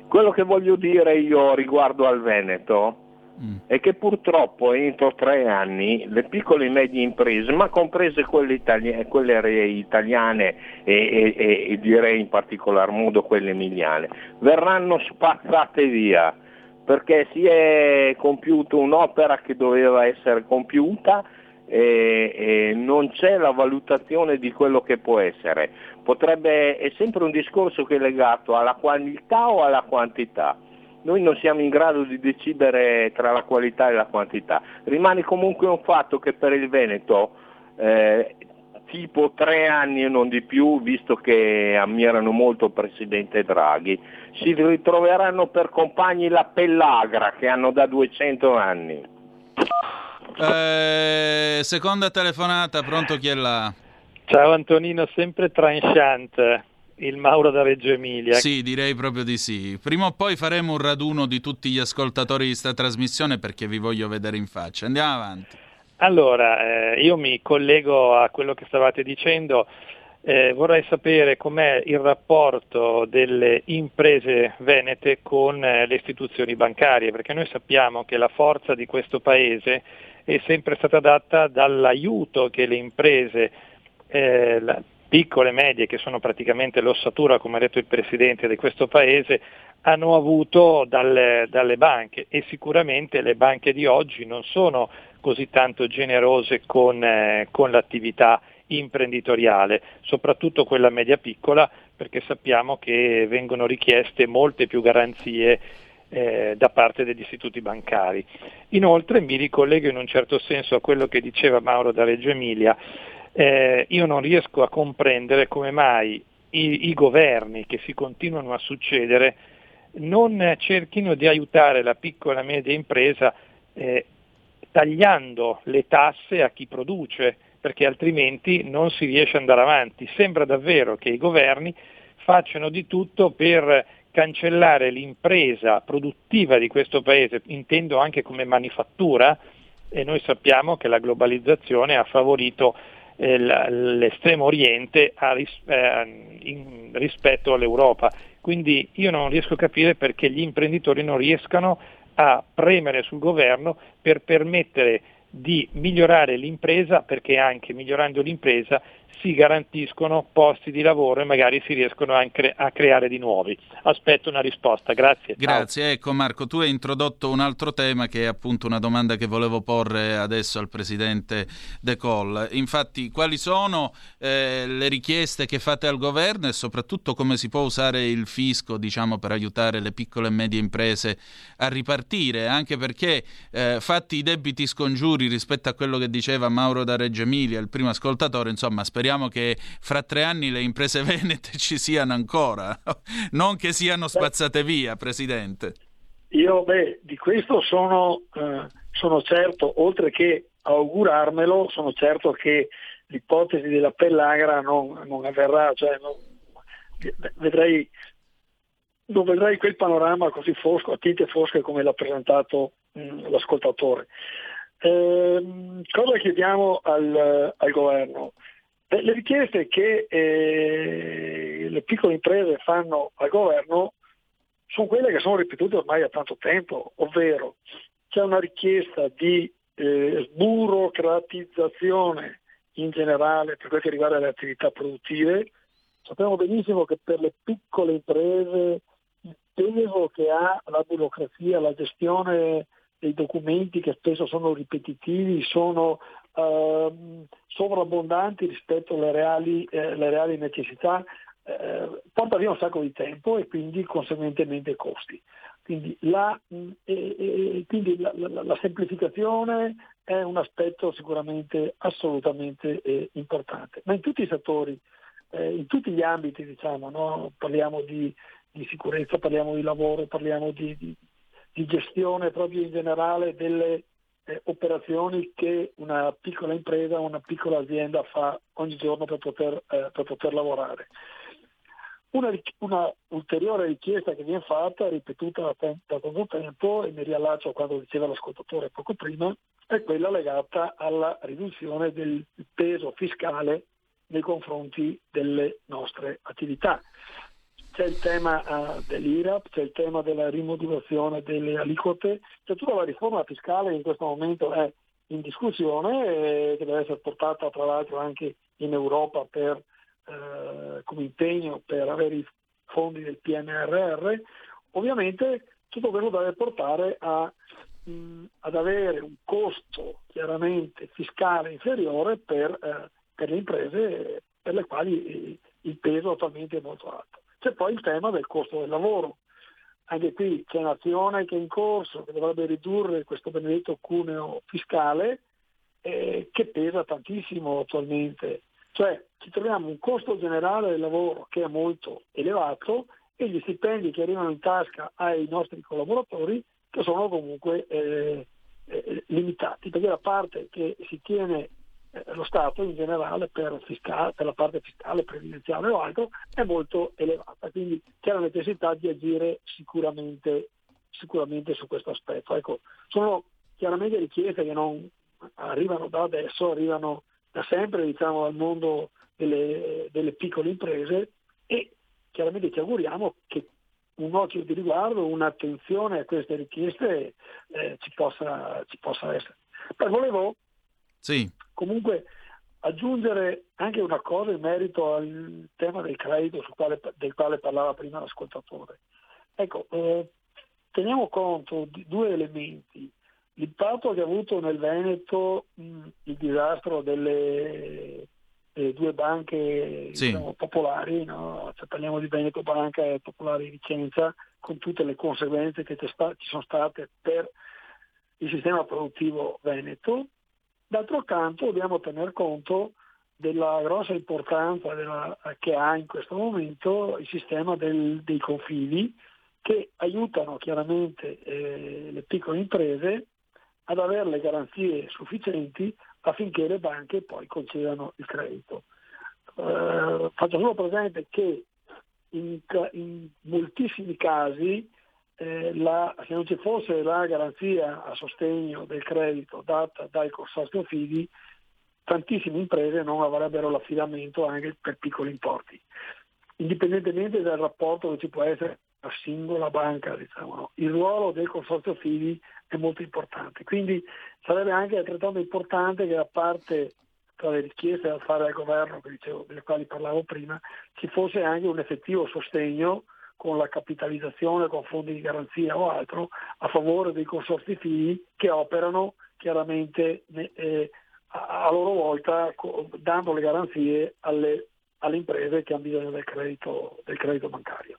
Quello che voglio dire io riguardo al Veneto mm. è che purtroppo entro tre anni le piccole e medie imprese, ma comprese quelle, itali- quelle italiane e, e, e direi in particolar modo quelle emiliane, verranno spazzate via perché si è compiuta un'opera che doveva essere compiuta e, e, non c'è la valutazione di quello che può essere. Potrebbe, è sempre un discorso che è legato alla qualità o alla quantità. Noi non siamo in grado di decidere tra la qualità e la quantità. Rimane comunque un fatto che per il Veneto eh, tipo tre anni e non di più, visto che ammirano molto il Presidente Draghi, si ritroveranno per compagni la Pellagra che hanno da 200 anni. Eh, seconda telefonata, pronto chi è là? Ciao Antonino, sempre tranchant, il Mauro da Reggio Emilia. Sì, direi proprio di sì. Prima o poi faremo un raduno di tutti gli ascoltatori di questa trasmissione perché vi voglio vedere in faccia. Andiamo avanti. Allora, eh, io mi collego a quello che stavate dicendo. Eh, vorrei sapere com'è il rapporto delle imprese venete con eh, le istituzioni bancarie, perché noi sappiamo che la forza di questo Paese è sempre stata data dall'aiuto che le imprese eh, piccole e medie, che sono praticamente l'ossatura, come ha detto il Presidente di questo Paese, hanno avuto dalle, dalle banche e sicuramente le banche di oggi non sono così tanto generose con, eh, con l'attività imprenditoriale, soprattutto quella media piccola, perché sappiamo che vengono richieste molte più garanzie eh, da parte degli istituti bancari. Inoltre mi ricollego in un certo senso a quello che diceva Mauro da Reggio Emilia, eh, io non riesco a comprendere come mai i, i governi che si continuano a succedere non cerchino di aiutare la piccola e media impresa eh, tagliando le tasse a chi produce, perché altrimenti non si riesce ad andare avanti. Sembra davvero che i governi facciano di tutto per cancellare l'impresa produttiva di questo paese, intendo anche come manifattura, e noi sappiamo che la globalizzazione ha favorito l'estremo oriente eh, rispetto all'Europa. Quindi io non riesco a capire perché gli imprenditori non riescano a premere sul governo per permettere di migliorare l'impresa perché anche migliorando l'impresa si garantiscono posti di lavoro e magari si riescono anche a creare di nuovi. Aspetto una risposta, grazie. Grazie, ciao. ecco Marco, tu hai introdotto un altro tema che è appunto una domanda che volevo porre adesso al Presidente De Coll. Infatti, quali sono eh, le richieste che fate al governo e soprattutto come si può usare il fisco diciamo, per aiutare le piccole e medie imprese a ripartire? Anche perché eh, fatti i debiti scongiuri rispetto a quello che diceva Mauro da Reggio Emilia, il primo ascoltatore, insomma speriamo speriamo che fra tre anni le imprese venete ci siano ancora, non che siano spazzate via, Presidente. Io beh, di questo sono, eh, sono certo, oltre che augurarmelo, sono certo che l'ipotesi della pellagra non, non avverrà, cioè non, vedrei, non vedrei quel panorama così fosco, a tinte fosche come l'ha presentato mh, mm, l'ascoltatore. Eh, cosa chiediamo al, al governo? Le richieste che eh, le piccole imprese fanno al governo sono quelle che sono ripetute ormai da tanto tempo, ovvero c'è una richiesta di eh, sburocratizzazione in generale per quel che riguarda le attività produttive. Sappiamo benissimo che per le piccole imprese il peso che ha la burocrazia, la gestione dei documenti che spesso sono ripetitivi, sono eh, sovrabbondanti rispetto alle reali, eh, alle reali necessità, eh, porta via un sacco di tempo e quindi conseguentemente costi. Quindi la, mm, e, e, quindi la, la, la semplificazione è un aspetto sicuramente assolutamente eh, importante, ma in tutti i settori, eh, in tutti gli ambiti, diciamo, no? parliamo di, di, sicurezza, parliamo di lavoro, parliamo di, di, di gestione proprio in generale delle, eh, operazioni che una piccola impresa, una piccola azienda fa ogni giorno per poter, eh, per poter lavorare. Una, una, ulteriore richiesta che viene fatta, ripetuta da, da tanto tempo, e mi riallaccio a quando diceva l'ascoltatore poco prima, è quella legata alla riduzione del peso fiscale nei confronti delle nostre attività. C'è il tema uh, dell'IRAP, c'è il tema della rimodulazione delle aliquote, c'è tutta la riforma fiscale che in questo momento è in discussione e che deve essere portata tra l'altro anche in Europa per, eh, come impegno per avere i fondi del PNRR. Ovviamente tutto questo deve portare a, mh, ad avere un costo chiaramente fiscale inferiore per, eh, per le imprese per le quali il peso attualmente è molto alto. C'è poi il tema del costo del lavoro. Anche qui c'è un'azione che è in corso che dovrebbe ridurre questo benedetto cuneo fiscale eh, che pesa tantissimo attualmente. Cioè ci troviamo un costo generale del lavoro che è molto elevato e gli stipendi che arrivano in tasca ai nostri collaboratori che sono comunque eh, eh, limitati, perché la parte che si tiene lo Stato in generale per, fiscale, per, la parte fiscale, previdenziale o altro è molto elevata, quindi c'è la necessità di agire sicuramente, sicuramente su questo aspetto. Ecco, sono chiaramente richieste che non arrivano da adesso, arrivano da sempre diciamo, dal mondo delle, delle piccole imprese e chiaramente ci auguriamo che un occhio di riguardo, un'attenzione a queste richieste eh, ci, possa, ci, possa, essere. Poi volevo sì. Comunque aggiungere anche una cosa in merito al tema del credito quale, del quale parlava prima l'ascoltatore. Ecco, eh, teniamo conto di due elementi. L'impatto che ha avuto nel Veneto mh, il disastro delle eh, due banche sì. diciamo, popolari, no? cioè, parliamo di Veneto Banca e Popolare di Vicenza, con tutte le conseguenze che ci sono state per il sistema produttivo veneto, D'altro canto dobbiamo tener conto della grossa importanza della, che ha in questo momento il sistema del, dei confini che aiutano chiaramente eh, le piccole imprese ad avere le garanzie sufficienti affinché le banche poi concedano il credito. Eh, faccio solo presente che in, in moltissimi casi eh, la, se non ci fosse la garanzia a sostegno del credito data dal consorzio Fidi, tantissime imprese non avrebbero l'affidamento anche per piccoli importi. Indipendentemente dal rapporto che ci può essere a singola banca, diciamo, no? il ruolo del consorzio Fidi è molto importante. Quindi sarebbe anche altrettanto importante che da parte tra le richieste da fare al governo, dicevo, delle quali parlavo prima, ci fosse anche un effettivo sostegno con la capitalizzazione, con fondi di garanzia o altro, a favore dei consorzi figli che operano chiaramente eh, a, loro volta dando le garanzie alle, alle, imprese che hanno bisogno del credito, del credito bancario.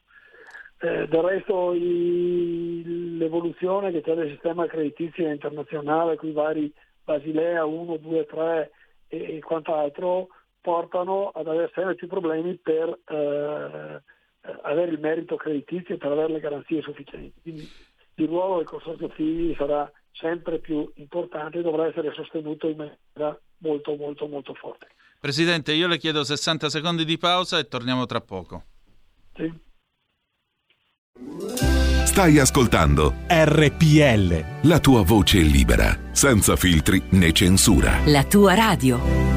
Eh, del resto i, l'evoluzione che c'è del sistema creditizio internazionale, con i vari Basilea 1, 2, 3 e, e quant'altro, portano ad avere sempre più problemi per eh, avere il merito creditizio per avere le garanzie sufficienti. Quindi il ruolo del consorzio figli sarà sempre più importante e dovrà essere sostenuto in maniera molto molto molto forte. Presidente, io le chiedo 60 secondi di pausa e torniamo tra poco. Sì. Stai ascoltando RPL. La tua voce libera, senza filtri né censura. La tua radio.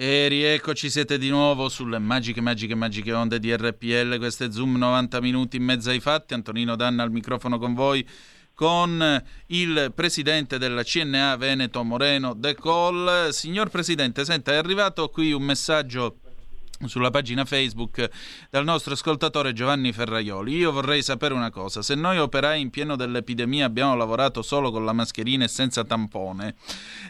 E rieccoci, siete di nuovo sulle magiche, magiche, magiche onde di RPL. Questo è Zoom 90 minuti in mezzo ai fatti. Antonino Danna al microfono con voi, con il presidente della CNA Veneto Moreno De Col. Signor Presidente, senta, è arrivato qui un messaggio sulla pagina Facebook dal nostro ascoltatore Giovanni Ferraioli. Io vorrei sapere una cosa, se noi operai in pieno dell'epidemia abbiamo lavorato solo con la mascherina e senza tampone,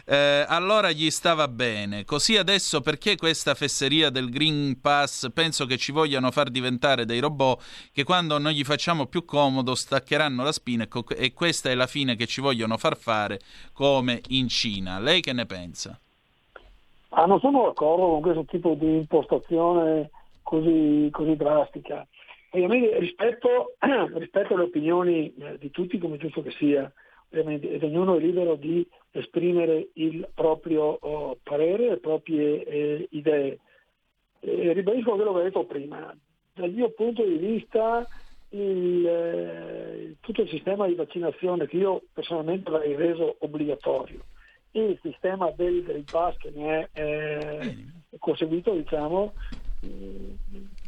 eh, allora gli stava bene. Così adesso perché questa fesseria del Green Pass penso che ci vogliano far diventare dei robot che quando non gli facciamo più comodo staccheranno la spina e, co- e questa è la fine che ci vogliono far fare come in Cina. Lei che ne pensa? Ah, non sono d'accordo con questo tipo di impostazione così, così drastica. Ovviamente rispetto, rispetto alle opinioni eh, di tutti, come giusto che sia, ed ognuno è libero di esprimere il proprio oh, parere, le proprie eh, idee. E ribadisco quello che ho detto prima. Dal mio punto di vista il, eh, tutto il sistema di vaccinazione che io personalmente avrei reso obbligatorio il sistema del Green Pass che ne è eh, conseguito diciamo,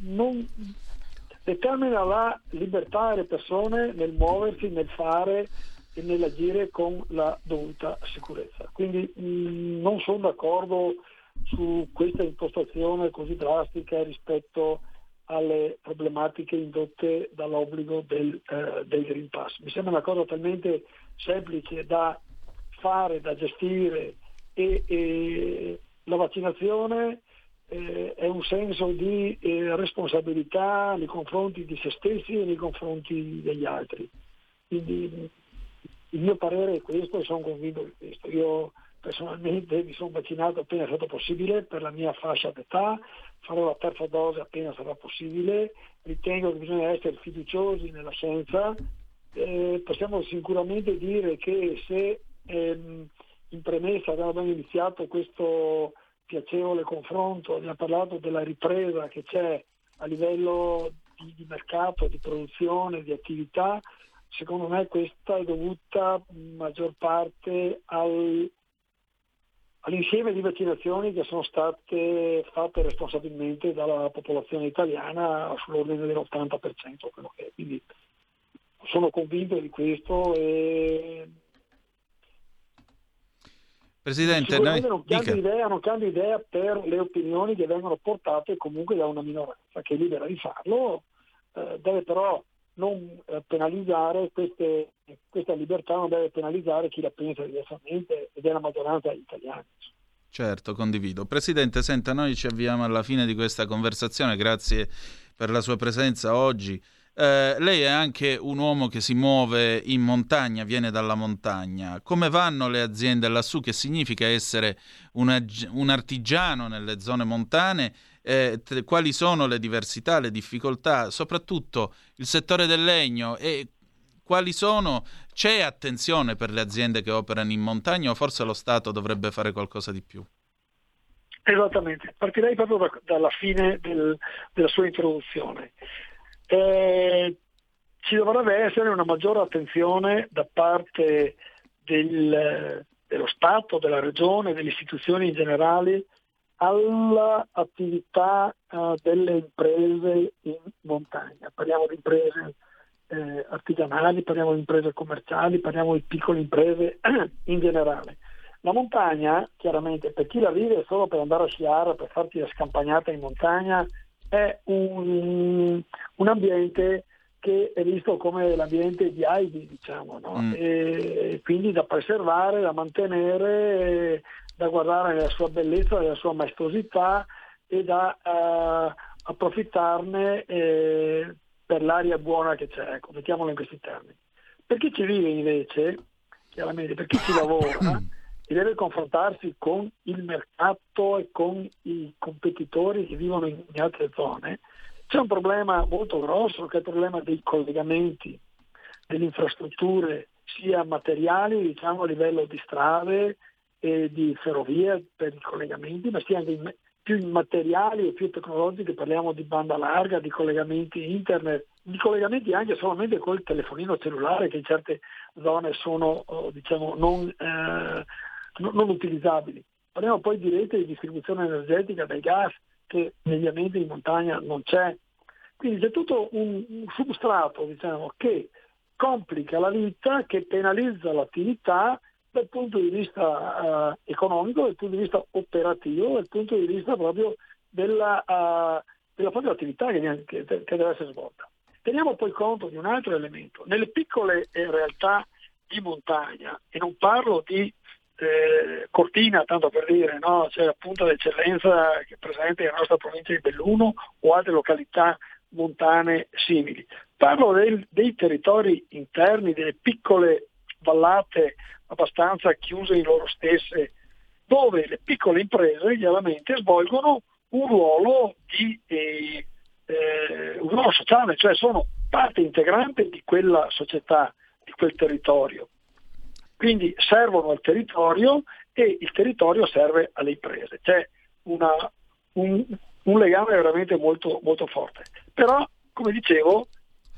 non determina la libertà delle persone nel muoversi, nel fare e nell'agire con la dovuta sicurezza. Quindi mh, non sono d'accordo su questa impostazione così drastica rispetto alle problematiche indotte dall'obbligo del, eh, del Green Pass. Mi sembra una cosa talmente semplice da fare, da gestire e, e la vaccinazione eh, è un senso di eh, responsabilità nei confronti di se stessi e nei confronti degli altri. Quindi il mio parere è questo e sono convinto di questo. Io personalmente mi sono vaccinato appena è stato possibile per la mia fascia d'età, farò la terza dose appena sarà possibile, ritengo che bisogna essere fiduciosi nella scienza, eh, possiamo sicuramente dire che se ehm, in premessa abbiamo iniziato questo piacevole confronto, abbiamo parlato della ripresa che c'è a livello di, di mercato, di produzione, di attività, secondo me questa è dovuta in maggior parte al, all'insieme di vaccinazioni che sono state fatte responsabilmente dalla popolazione italiana sull'ordine dell'80%. Quindi sono convinto di questo e Presidente, noi... non, cambia idea, non cambia idea per le opinioni che vengono portate comunque da una minoranza che è libera di farlo, eh, deve però non eh, penalizzare queste, questa libertà, non deve penalizzare chi la pensa diversamente ed è la maggioranza degli italiani. Certo, condivido. Presidente, senta, noi ci avviamo alla fine di questa conversazione, grazie per la sua presenza oggi. Eh, lei è anche un uomo che si muove in montagna, viene dalla montagna. Come vanno le aziende lassù? Che significa essere un, un artigiano nelle zone montane? Eh, t- quali sono le diversità, le difficoltà, soprattutto il settore del legno e quali sono? C'è attenzione per le aziende che operano in montagna o forse lo Stato dovrebbe fare qualcosa di più? Esattamente, partirei proprio da, dalla fine del, della sua introduzione eh, ci dovrebbe essere una maggiore attenzione da parte del, dello Stato, della Regione, delle istituzioni in generale all'attività uh, delle imprese in montagna. Parliamo di imprese eh, artigianali, parliamo di imprese commerciali, parliamo di piccole imprese in generale. La montagna, chiaramente, per chi la vive solo per andare a sciare, per farti la scampagnata in montagna, è un, un ambiente che è visto come l'ambiente di Heidi, diciamo, no? mm. e quindi da preservare, da mantenere, da guardare nella sua bellezza, nella sua maestosità e da uh, approfittarne eh, per l'aria buona che c'è, ecco, mettiamolo in questi termini. Per chi ci vive invece, chiaramente per chi ci lavora, e deve confrontarsi con il mercato e con i competitori che vivono in, in altre zone, c'è un problema molto grosso che è il problema dei collegamenti, delle infrastrutture sia materiali, diciamo a livello di strade e di ferrovie per i collegamenti, ma sia anche più immateriali e più tecnologiche, parliamo di banda larga, di collegamenti internet, di collegamenti anche solamente col telefonino cellulare che in certe zone sono oh, diciamo, non eh, non utilizzabili. Parliamo poi di rete di distribuzione energetica del gas che negli ambienti di montagna non c'è. Quindi c'è tutto un, substrato diciamo, che complica la vita, che penalizza l'attività dal punto di vista uh, economico, dal punto di vista operativo, dal punto di vista proprio della, uh, della propria attività che, che, che, deve essere svolta. Teniamo poi conto di un altro elemento. Nelle piccole eh, realtà di montagna, e non parlo di Cortina, tanto per dire, no? c'è la punta d'eccellenza che è presente nella nostra provincia di Belluno o altre località montane simili. Parlo del, dei territori interni, delle piccole vallate abbastanza chiuse in loro stesse, dove le piccole imprese chiaramente svolgono un ruolo, di, eh, eh, un ruolo sociale, cioè sono parte integrante di quella società, di quel territorio. Quindi servono al territorio e il territorio serve alle imprese. C'è una, un, un, legame veramente molto, molto forte. Però, come dicevo,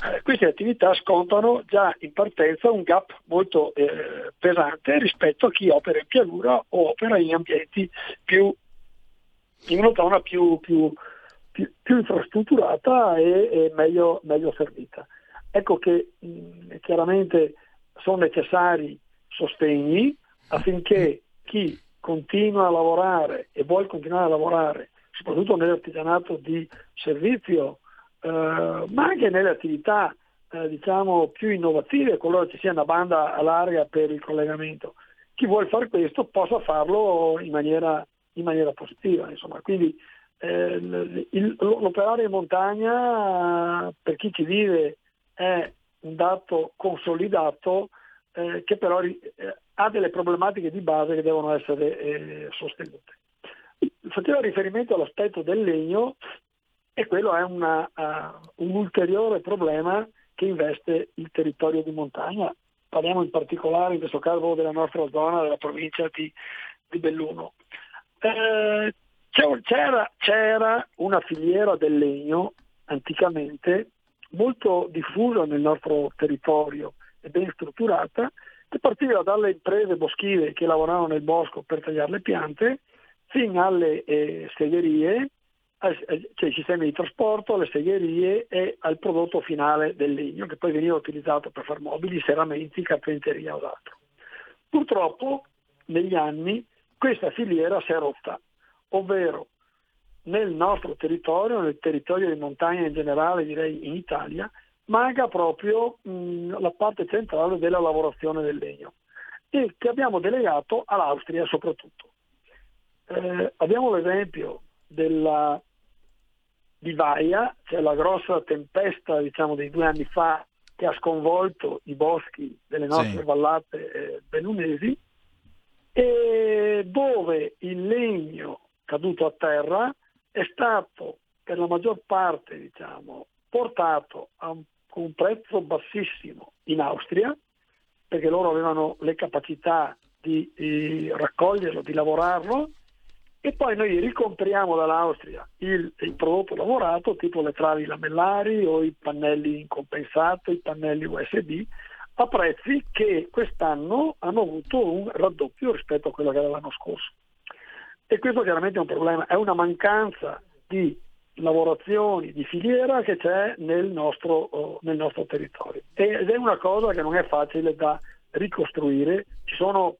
eh, queste attività scontano già in partenza un gap molto eh, pesante rispetto a chi opera in pianura o opera in ambienti più, in una zona più, più, più, più infrastrutturata e, e meglio, meglio, servita. Ecco che mh, chiaramente sono necessari sostegni affinché chi continua a lavorare e vuole continuare a lavorare, soprattutto nell'artigianato di servizio, eh, ma anche nelle attività eh, diciamo, più innovative, qualora ci sia una banda a larga per il collegamento, chi vuole fare questo possa farlo in maniera, in maniera positiva. Insomma. Quindi eh, il, l'operare in montagna per chi ci vive è un dato consolidato eh, che però eh, ha delle problematiche di base che devono essere eh, sostenute. Faceva riferimento all'aspetto del legno e quello è una, uh, un ulteriore problema che investe il territorio di montagna. Parliamo in particolare in questo caso della nostra zona, della provincia di, di Belluno. Eh, c'era, c'era una filiera del legno anticamente molto diffusa nel nostro territorio ben strutturata, che partiva dalle imprese boschive che lavoravano nel bosco per tagliare le piante, fino alle eh, segherie, eh, cioè i sistemi di trasporto, alle segherie e al prodotto finale del legno, che poi veniva utilizzato per far mobili, serramenti, carpenteria o altro. Purtroppo negli anni questa filiera si è rotta, ovvero nel nostro territorio, nel territorio di montagna in generale, direi in Italia, manca proprio mh, la parte centrale della lavorazione del legno e che abbiamo delegato all'Austria soprattutto. Eh, abbiamo l'esempio della, di Vaia, cioè la grossa tempesta diciamo, dei due anni fa che ha sconvolto i boschi delle nostre sì. vallate eh, bellunesi e dove il legno caduto a terra è stato per la maggior parte diciamo, portato a un con un prezzo bassissimo in Austria, perché loro avevano le capacità di, di raccoglierlo, di lavorarlo, e poi noi ricompriamo dall'Austria il, il, prodotto lavorato, tipo le travi lamellari o i pannelli in compensato, i pannelli USB, a prezzi che quest'anno hanno avuto un raddoppio rispetto a quello che era l'anno scorso. E questo chiaramente è un problema, è una mancanza di lavorazioni di filiera che c'è nel nostro, oh, nel nostro territorio. Ed è una cosa che non è facile da ricostruire, ci sono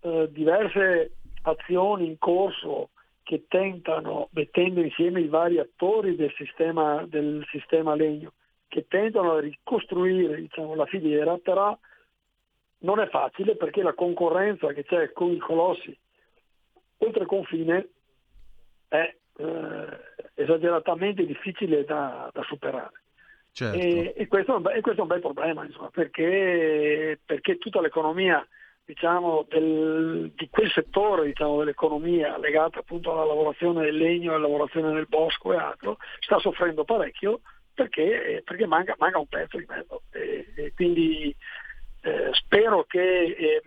eh, diverse azioni in corso che tentano, mettendo insieme i vari attori del sistema, del sistema legno, che tentano a ricostruire diciamo, la filiera, però non è facile perché la concorrenza che c'è con i colossi oltre confine è eh, esageratamente difficile da, da superare. Certo. E, e, questo be- e, questo, è un bel problema, insomma, perché, perché, tutta l'economia diciamo, del, di quel settore diciamo, dell'economia legata appunto alla lavorazione del legno, alla lavorazione del bosco e altro, sta soffrendo parecchio perché, perché manca, manca, un pezzo di mezzo. E, e quindi eh, spero che, eh,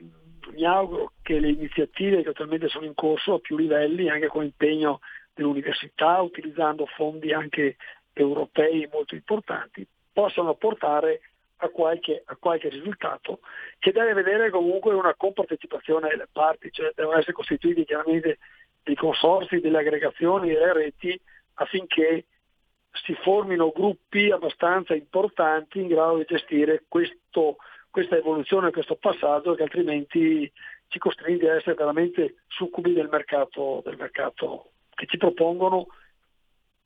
mi auguro che le iniziative che attualmente sono in corso a più livelli, anche con impegno dell'università, utilizzando fondi anche europei molto importanti, possano portare a qualche, a qualche, risultato che deve vedere comunque una compartecipazione delle parti, cioè devono essere costituiti chiaramente dei consorsi, delle aggregazioni, delle reti affinché si formino gruppi abbastanza importanti in grado di gestire questo, questa evoluzione, questo passaggio che altrimenti ci costringe a essere veramente succubi del mercato, del mercato che ci propongono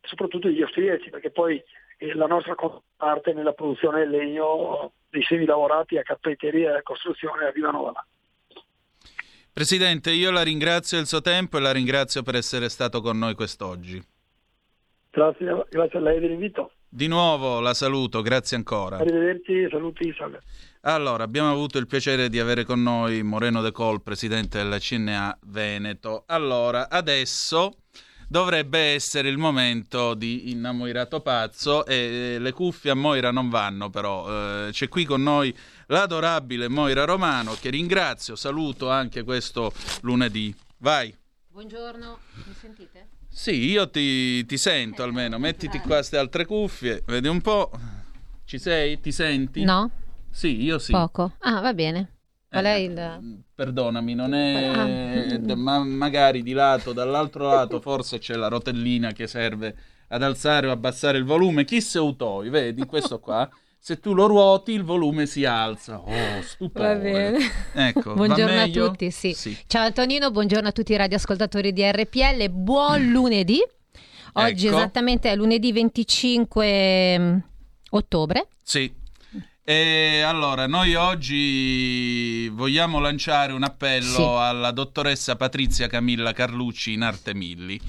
soprattutto gli austriaci, perché poi eh, la nostra parte nella produzione del legno dei semi lavorati a carpenteria e a costruzione arrivano da là. Presidente, io la ringrazio del suo tempo e la ringrazio per essere stato con noi quest'oggi. Grazie, grazie a lei dell'invito. Di nuovo la saluto, grazie ancora. Arrivederci, saluti, salve. Allora, abbiamo avuto il piacere di avere con noi Moreno De Col, presidente della CNA Veneto. Allora, adesso dovrebbe essere il momento di Innamoirato Pazzo e le cuffie a Moira non vanno però. Eh, c'è qui con noi l'adorabile Moira Romano che ringrazio, saluto anche questo lunedì. Vai. Buongiorno, mi sentite? Sì, io ti, ti sento almeno. Mettiti qua queste altre cuffie, vedi un po'. Ci sei? Ti senti? No. Sì, io sì. Poco. Ah, va bene. Qual è il... Perdonami, non è... Ah. Ma magari di lato, dall'altro lato forse c'è la rotellina che serve ad alzare o abbassare il volume. Chi se utoi, vedi questo qua? Se tu lo ruoti il volume si alza. Oh, stupore. Va bene. Ecco, buongiorno va a tutti, sì. Sì. Ciao Antonino, buongiorno a tutti i radioascoltatori di RPL. Buon lunedì. Oggi Ecco. esattamente è lunedì 25 mm, ottobre. Sì. E allora, noi oggi vogliamo lanciare un appello Sì. alla dottoressa Patrizia Camilla Carlucci in Artemilli.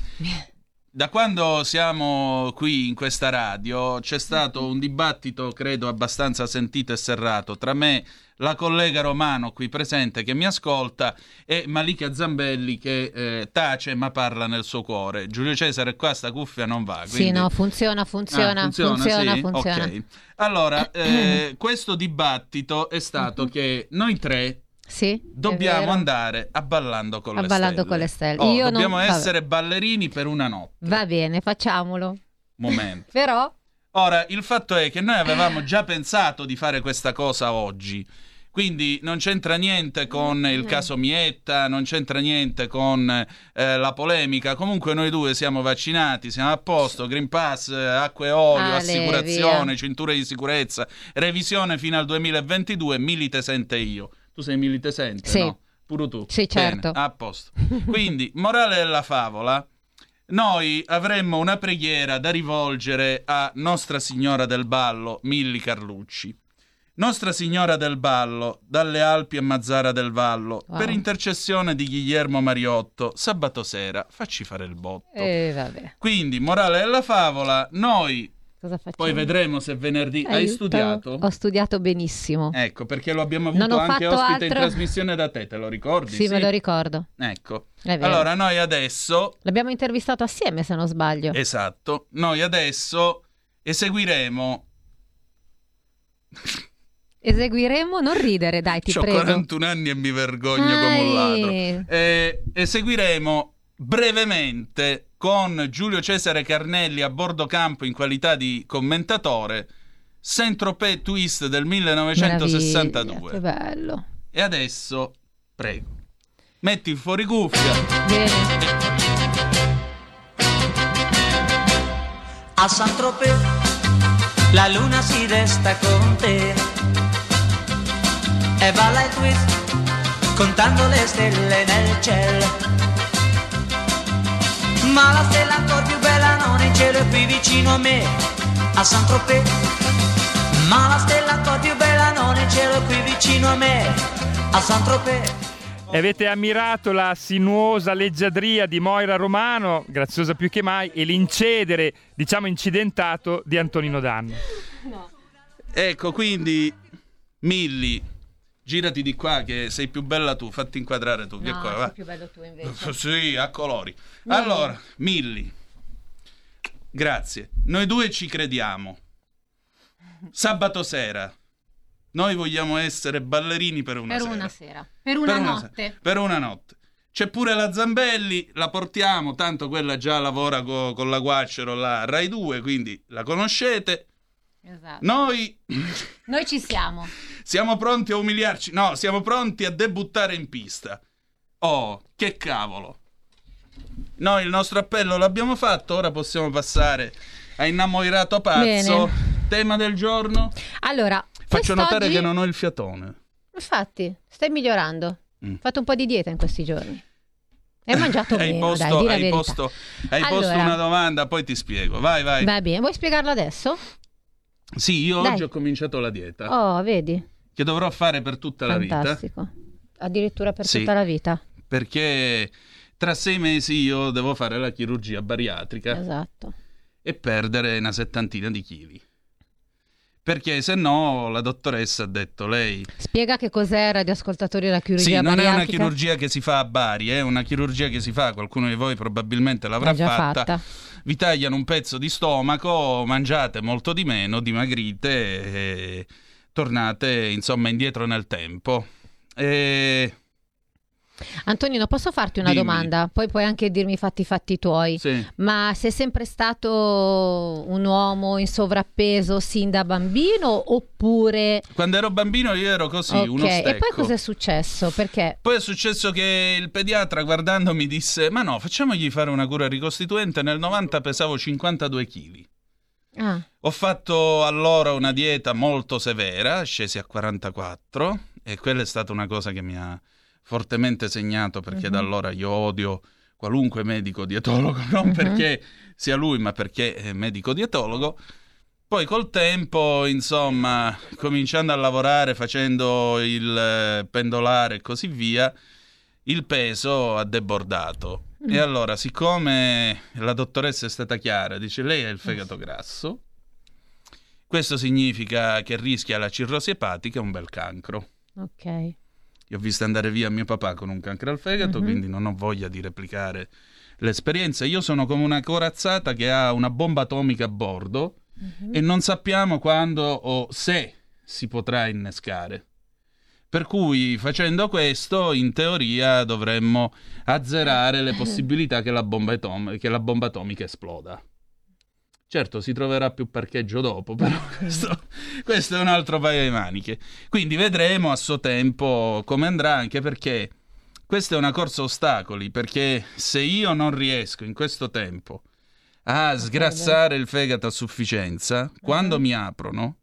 Da quando siamo qui in questa radio c'è stato un dibattito, credo, abbastanza sentito e serrato tra me, la collega Romano qui presente che mi ascolta e Malika Zambelli che eh, tace ma parla nel suo cuore. Giulio Cesare qua sta cuffia non va. Sì, quindi- no, funziona, funziona, Ah, funziona, sì? funziona. Ok. Allora, eh, questo dibattito è stato che noi tre Sì, dobbiamo andare a ballando con A le Ballando stelle. con le stelle. Oh, non- dobbiamo vabbè. essere ballerini per una notte. Va bene, facciamolo. Momento. Però Ora, il fatto è che noi avevamo già pensato di fare questa cosa oggi. Quindi non c'entra niente con Mm. il caso Mietta, non c'entra niente con eh, la polemica. Comunque noi due siamo vaccinati, siamo a posto, Green Pass, eh, acqua e olio, Ale, assicurazione, via. cinture di sicurezza, revisione fino al 2022, milite sente io. Tu sei milite sente, Sì. no? Pure tu. Sì, certo. Bene, a posto. Quindi, morale della favola, noi avremmo una preghiera da rivolgere a Nostra Signora del Ballo, Milli Carlucci. Nostra Signora del Ballo, dalle Alpi a Mazzara del Vallo, Wow. per intercessione di Guillermo Mariotto, sabato sera, facci fare il botto. eh, vabbè, Quindi, morale della favola, noi cosa facciamo? poi vedremo se venerdì hai Aiuto. studiato. Ho studiato benissimo. Ecco, perché lo abbiamo avuto ho anche ospite in altro. trasmissione da te, te lo ricordi? sì, me lo ricordo. Ecco. Allora, noi adesso L'abbiamo intervistato assieme, se non sbaglio. Esatto, noi adesso eseguiremo. Eseguiremo, non ridere, dai, ti Ho prego. 41 anni e mi vergogno come un ladro. Ai. Eh, eseguiremo brevemente con Giulio Cesare Carnelli a bordo campo in qualità di commentatore Saint-Tropez Twist del Meraviglia, 1962. Che bello. E adesso, prego, metti il fuori cuffia. Bene. A Saint-Tropez la luna si resta con te e balla il twist contando le stelle nel cielo. Ma la stella ancora più bella non è in cielo è qui vicino a me, a Saint-Tropez. Ma la stella ancora più bella non è in cielo è qui vicino a me, a Saint-Tropez. E avete ammirato la sinuosa leggiadria di Moira Romano, graziosa più che mai, e l'incedere, diciamo incidentato, di Antonino Danno. Ecco, quindi Milli, girati di qua che sei più bella tu, fatti inquadrare tu. No, qua, sei va. più bello tu invece. Sì, a colori. Milli. Allora, Milli, grazie. Noi due ci crediamo. Sabato sera, noi vogliamo essere ballerini per una Per sera. una sera. Per una Per una notte. sera. Per una notte. C'è pure la Zambelli, la portiamo, tanto quella già lavora co- con la Guacero là a Rai 2, quindi la conoscete. Esatto. Noi Noi ci siamo. siamo pronti a umiliarci, no, siamo pronti a debuttare in pista. Oh, che cavolo. Noi il nostro appello l'abbiamo fatto, ora possiamo passare a Innamorato Pazzo. Bene. Tema del giorno? Allora, Faccio notare che non ho il fiatone. Infatti, stai migliorando. Mm. Ho fatto un po' di dieta in questi giorni. Hai mangiato hai meno, posto, dai, hai posto, hai posto Allora. una domanda, poi ti spiego. Vai, vai. Va bene, vuoi spiegarlo adesso? Sì, io Dai. oggi ho cominciato la dieta, Oh, vedi? che dovrò fare per tutta la vita. Fantastico. Addirittura per Sì. tutta la vita. Perché tra sei mesi io devo fare la chirurgia bariatrica Esatto. e perdere una settantina di chili. Perché se no la dottoressa ha detto lei Spiega che cos'è radioascoltatori la chirurgia Sì, non è una bariatrica. chirurgia che si fa a Bari, è una chirurgia che si fa, qualcuno di voi probabilmente l'avrà già fatta. fatta. Vi tagliano un pezzo di stomaco, mangiate molto di meno, dimagrite e tornate insomma indietro nel tempo. E... Antonino, posso farti una Dimmi. domanda? Poi puoi anche dirmi i fatti fatti tuoi. Sì. Ma sei sempre stato un uomo in sovrappeso sin da bambino oppure... Quando ero bambino io ero così, Ok, uno stecco. E poi cos'è successo? Perché... Poi è successo che il pediatra guardandomi disse ma no, facciamogli fare una cura ricostituente, nel 90 pesavo 52 kg. Ah, Ho fatto allora una dieta molto severa, scesi a 44 e quella è stata una cosa che mi ha fortemente segnato perché Mhm. da allora io odio qualunque medico dietologo, non Mhm. perché sia lui ma perché è medico dietologo. Poi col tempo, insomma, cominciando a lavorare, facendo il eh, pendolare e così via, il peso ha debordato. Mm. E allora, siccome la dottoressa è stata chiara, dice lei ha il fegato grasso, questo significa che rischia la cirrosi epatica e un bel cancro. ok. Io ho visto andare via mio papà con un cancro al fegato, Mhm. quindi non ho voglia di replicare l'esperienza. Io sono come una corazzata che ha una bomba atomica a bordo Mhm. e non sappiamo quando o se si potrà innescare. Per cui facendo questo, in teoria, dovremmo azzerare le possibilità che la bomba, atom- che la bomba atomica esploda. Certo, si troverà più parcheggio dopo, però questo, questo è un altro paio di maniche. Quindi vedremo a suo tempo come andrà, anche perché questa è una corsa ostacoli, perché se io non riesco in questo tempo a sgrassare il fegato a sufficienza, quando mi aprono,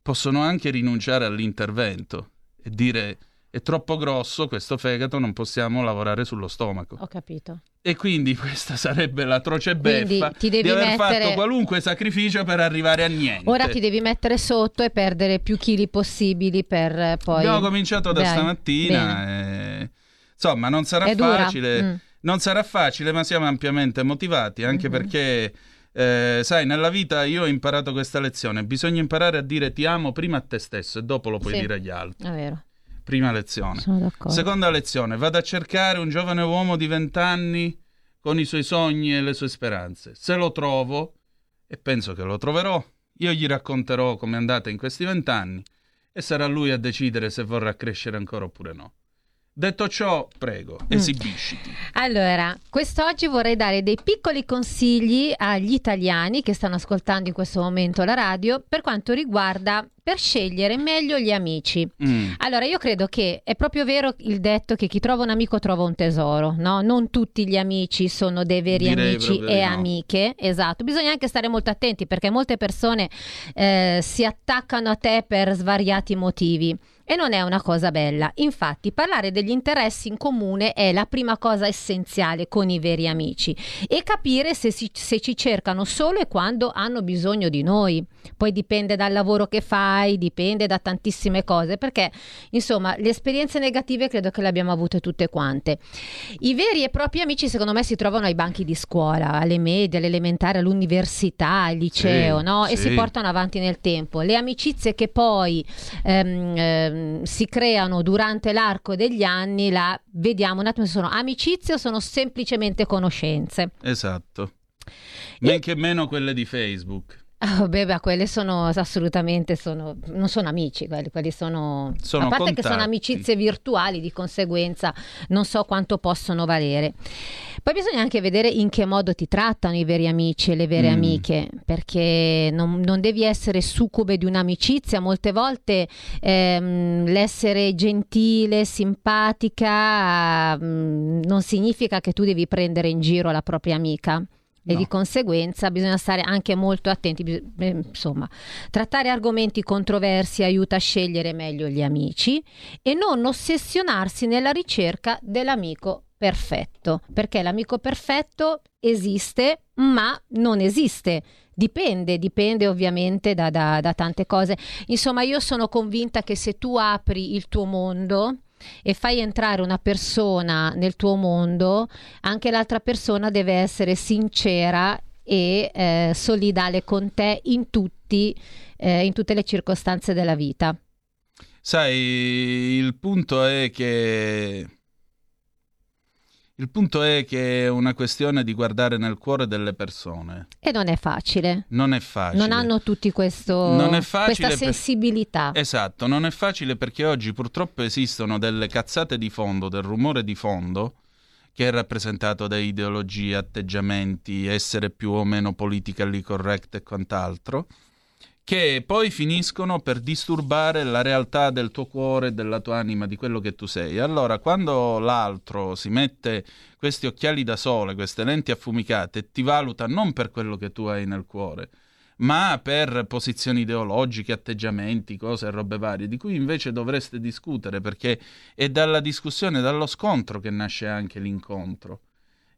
possono anche rinunciare all'intervento e dire è troppo grosso questo fegato, non possiamo lavorare sullo stomaco. Ho capito. E quindi questa sarebbe l'atroce beffa ti devi di aver mettere- fatto qualunque sacrificio per arrivare a niente. Ora ti devi mettere sotto e perdere più chili possibili per eh, poi... Abbiamo cominciato da Dai, stamattina. e- Insomma, non sarà È facile. Mm. Non sarà facile, ma siamo ampiamente motivati, anche Mhm. perché, eh, sai, nella vita io ho imparato questa lezione. Bisogna imparare a dire ti amo prima a te stesso e dopo lo puoi Sì. dire agli altri. È vero. Prima lezione. Seconda lezione, vado a cercare un giovane uomo di vent'anni con i suoi sogni e le sue speranze. Se lo trovo, e penso che lo troverò, io gli racconterò come è andata in questi vent'anni e sarà lui a decidere se vorrà crescere ancora oppure no. Detto ciò, prego, Mm. esibisciti. Allora, quest'oggi vorrei dare dei piccoli consigli agli italiani che stanno ascoltando in questo momento la radio per quanto riguarda per scegliere meglio gli amici. Mm. Allora, io credo che è proprio vero il detto che chi trova un amico trova un tesoro, no? Non tutti gli amici sono dei veri Direi amici e no. amiche, esatto. Bisogna anche stare molto attenti perché molte persone eh, si attaccano a te per svariati motivi. E non è una cosa bella. Infatti, parlare degli interessi in comune è la prima cosa essenziale con i veri amici e capire se, si- se ci cercano solo e quando hanno bisogno di noi. Poi dipende dal lavoro che fai, dipende da tantissime cose, perché insomma le esperienze negative credo che le abbiamo avute tutte quante. I veri e propri amici secondo me si trovano ai banchi di scuola, alle medie, all'elementare, all'università, al liceo, Sì, no? E si sì. portano avanti nel tempo. Le amicizie che poi ehm, ehm, si creano durante l'arco degli anni, la vediamo un attimo se sono amicizie o sono semplicemente conoscenze. Esatto. Men che meno quelle di Facebook. Ah, beh, beh, quelle sono assolutamente sono, non sono amici, quelli, quelli sono, Sono a parte che sono contatti. amicizie virtuali, di conseguenza non so quanto possono valere. Poi bisogna anche vedere in che modo ti trattano i veri amici e le vere Mm. amiche, perché non, non devi essere succube di un'amicizia, molte volte ehm, l'essere gentile, simpatica, mm, non significa che tu devi prendere in giro la propria amica. E No. di conseguenza bisogna stare anche molto attenti, bis- eh, insomma, trattare argomenti controversi aiuta a scegliere meglio gli amici e non ossessionarsi nella ricerca dell'amico perfetto, perché l'amico perfetto esiste, ma non esiste. Dipende, dipende ovviamente da, da, da tante cose. Insomma, io sono convinta che se tu apri il tuo mondo, e fai entrare una persona nel tuo mondo, anche l'altra persona deve essere sincera e eh, solidale con te in, tutti, eh, in tutte le circostanze della vita. Sai, il punto è che il punto è che è una questione di guardare nel cuore delle persone. E non è facile. Non è facile. Non hanno tutti questo, Non questa per- sensibilità. Esatto, non è facile perché oggi purtroppo esistono delle cazzate di fondo, del rumore di fondo, che è rappresentato da ideologie, atteggiamenti, essere più o meno politically correct e quant'altro, che poi finiscono per disturbare la realtà del tuo cuore, della tua anima, di quello che tu sei. Allora, quando l'altro si mette questi occhiali da sole, queste lenti affumicate, ti valuta non per quello che tu hai nel cuore, ma per posizioni ideologiche, atteggiamenti, cose e robe varie, di cui invece dovreste discutere, perché è dalla discussione, dallo scontro che nasce anche l'incontro.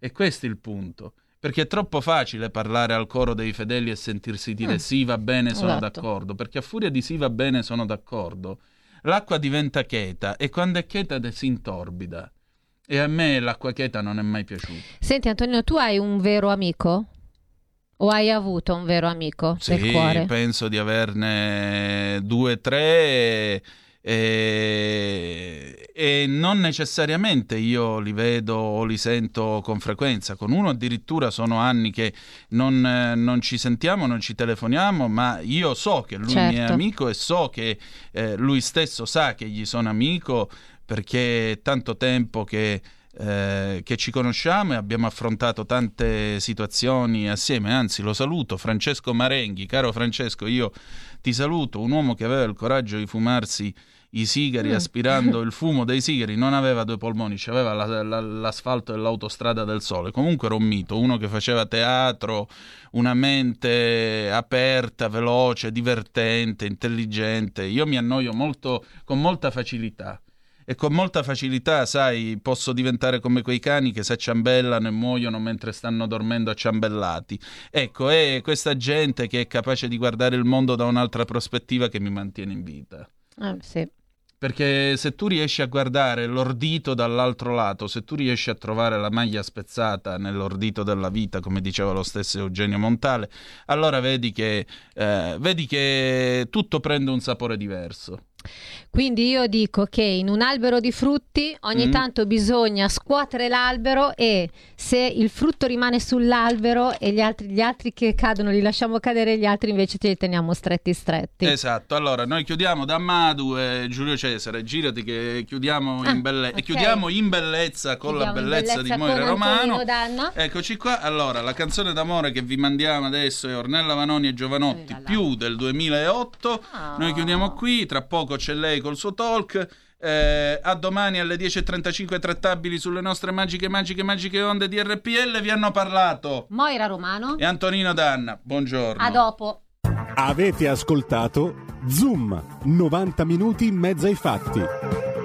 E questo è il punto. Perché è troppo facile parlare al coro dei fedeli e sentirsi dire Mm. sì, va bene, sono Esatto. d'accordo, perché a furia di sì, va bene, sono d'accordo, l'acqua diventa cheta e quando è cheta si intorbida. E a me l'acqua cheta non è mai piaciuta. Senti Antonino, tu hai un vero amico? O hai avuto un vero amico del Sì, cuore? penso di averne due, tre e, e non necessariamente io li vedo o li sento con frequenza. Con uno addirittura sono anni che non, eh, non ci sentiamo, non ci telefoniamo, ma io so che lui mi è Certo. amico e so che eh, lui stesso sa che gli sono amico perché è tanto tempo che eh, che ci conosciamo e abbiamo affrontato tante situazioni assieme, anzi lo saluto, Francesco Marenghi, caro Francesco, io ti saluto, un uomo che aveva il coraggio di fumarsi i sigari Mm. aspirando il fumo dei sigari, non aveva due polmoni, aveva la- la- l'asfalto e l'autostrada del sole, comunque era un mito, uno che faceva teatro, una mente aperta, veloce, divertente, intelligente, io mi annoio molto, con molta facilità. E con molta facilità, sai, posso diventare come quei cani che si acciambellano e muoiono mentre stanno dormendo acciambellati. Ecco, è questa gente che è capace di guardare il mondo da un'altra prospettiva che mi mantiene in vita. Ah, sì. Perché se tu riesci a guardare l'ordito dall'altro lato, se tu riesci a trovare la maglia spezzata nell'ordito della vita, come diceva lo stesso Eugenio Montale, allora vedi che, eh, vedi che tutto prende un sapore diverso. Quindi io dico che in un albero di frutti ogni Mm. tanto bisogna scuotere l'albero e se il frutto rimane sull'albero e gli altri, gli altri che cadono li lasciamo cadere, gli altri invece ce li teniamo stretti stretti. Esatto, allora noi chiudiamo da Madu e Giulio Cesare, girati che chiudiamo, Ah, in, belle- ok. chiudiamo in bellezza con la Chiudiamo in bellezza, di bellezza Moira con Romano. Danna. Eccoci qua, allora la canzone d'amore che vi mandiamo adesso è Ornella Vanoni e Giovanotti, più del 2008. Ah. Noi chiudiamo qui, tra poco c'è lei col suo talk. Eh, a domani alle 10.35 trattabili sulle nostre magiche, magiche, magiche onde di RPL vi hanno parlato. Moira Romano, E Antonino Danna, buongiorno. a dopo. Avete ascoltato Zoom, 90 minuti in mezzo ai fatti.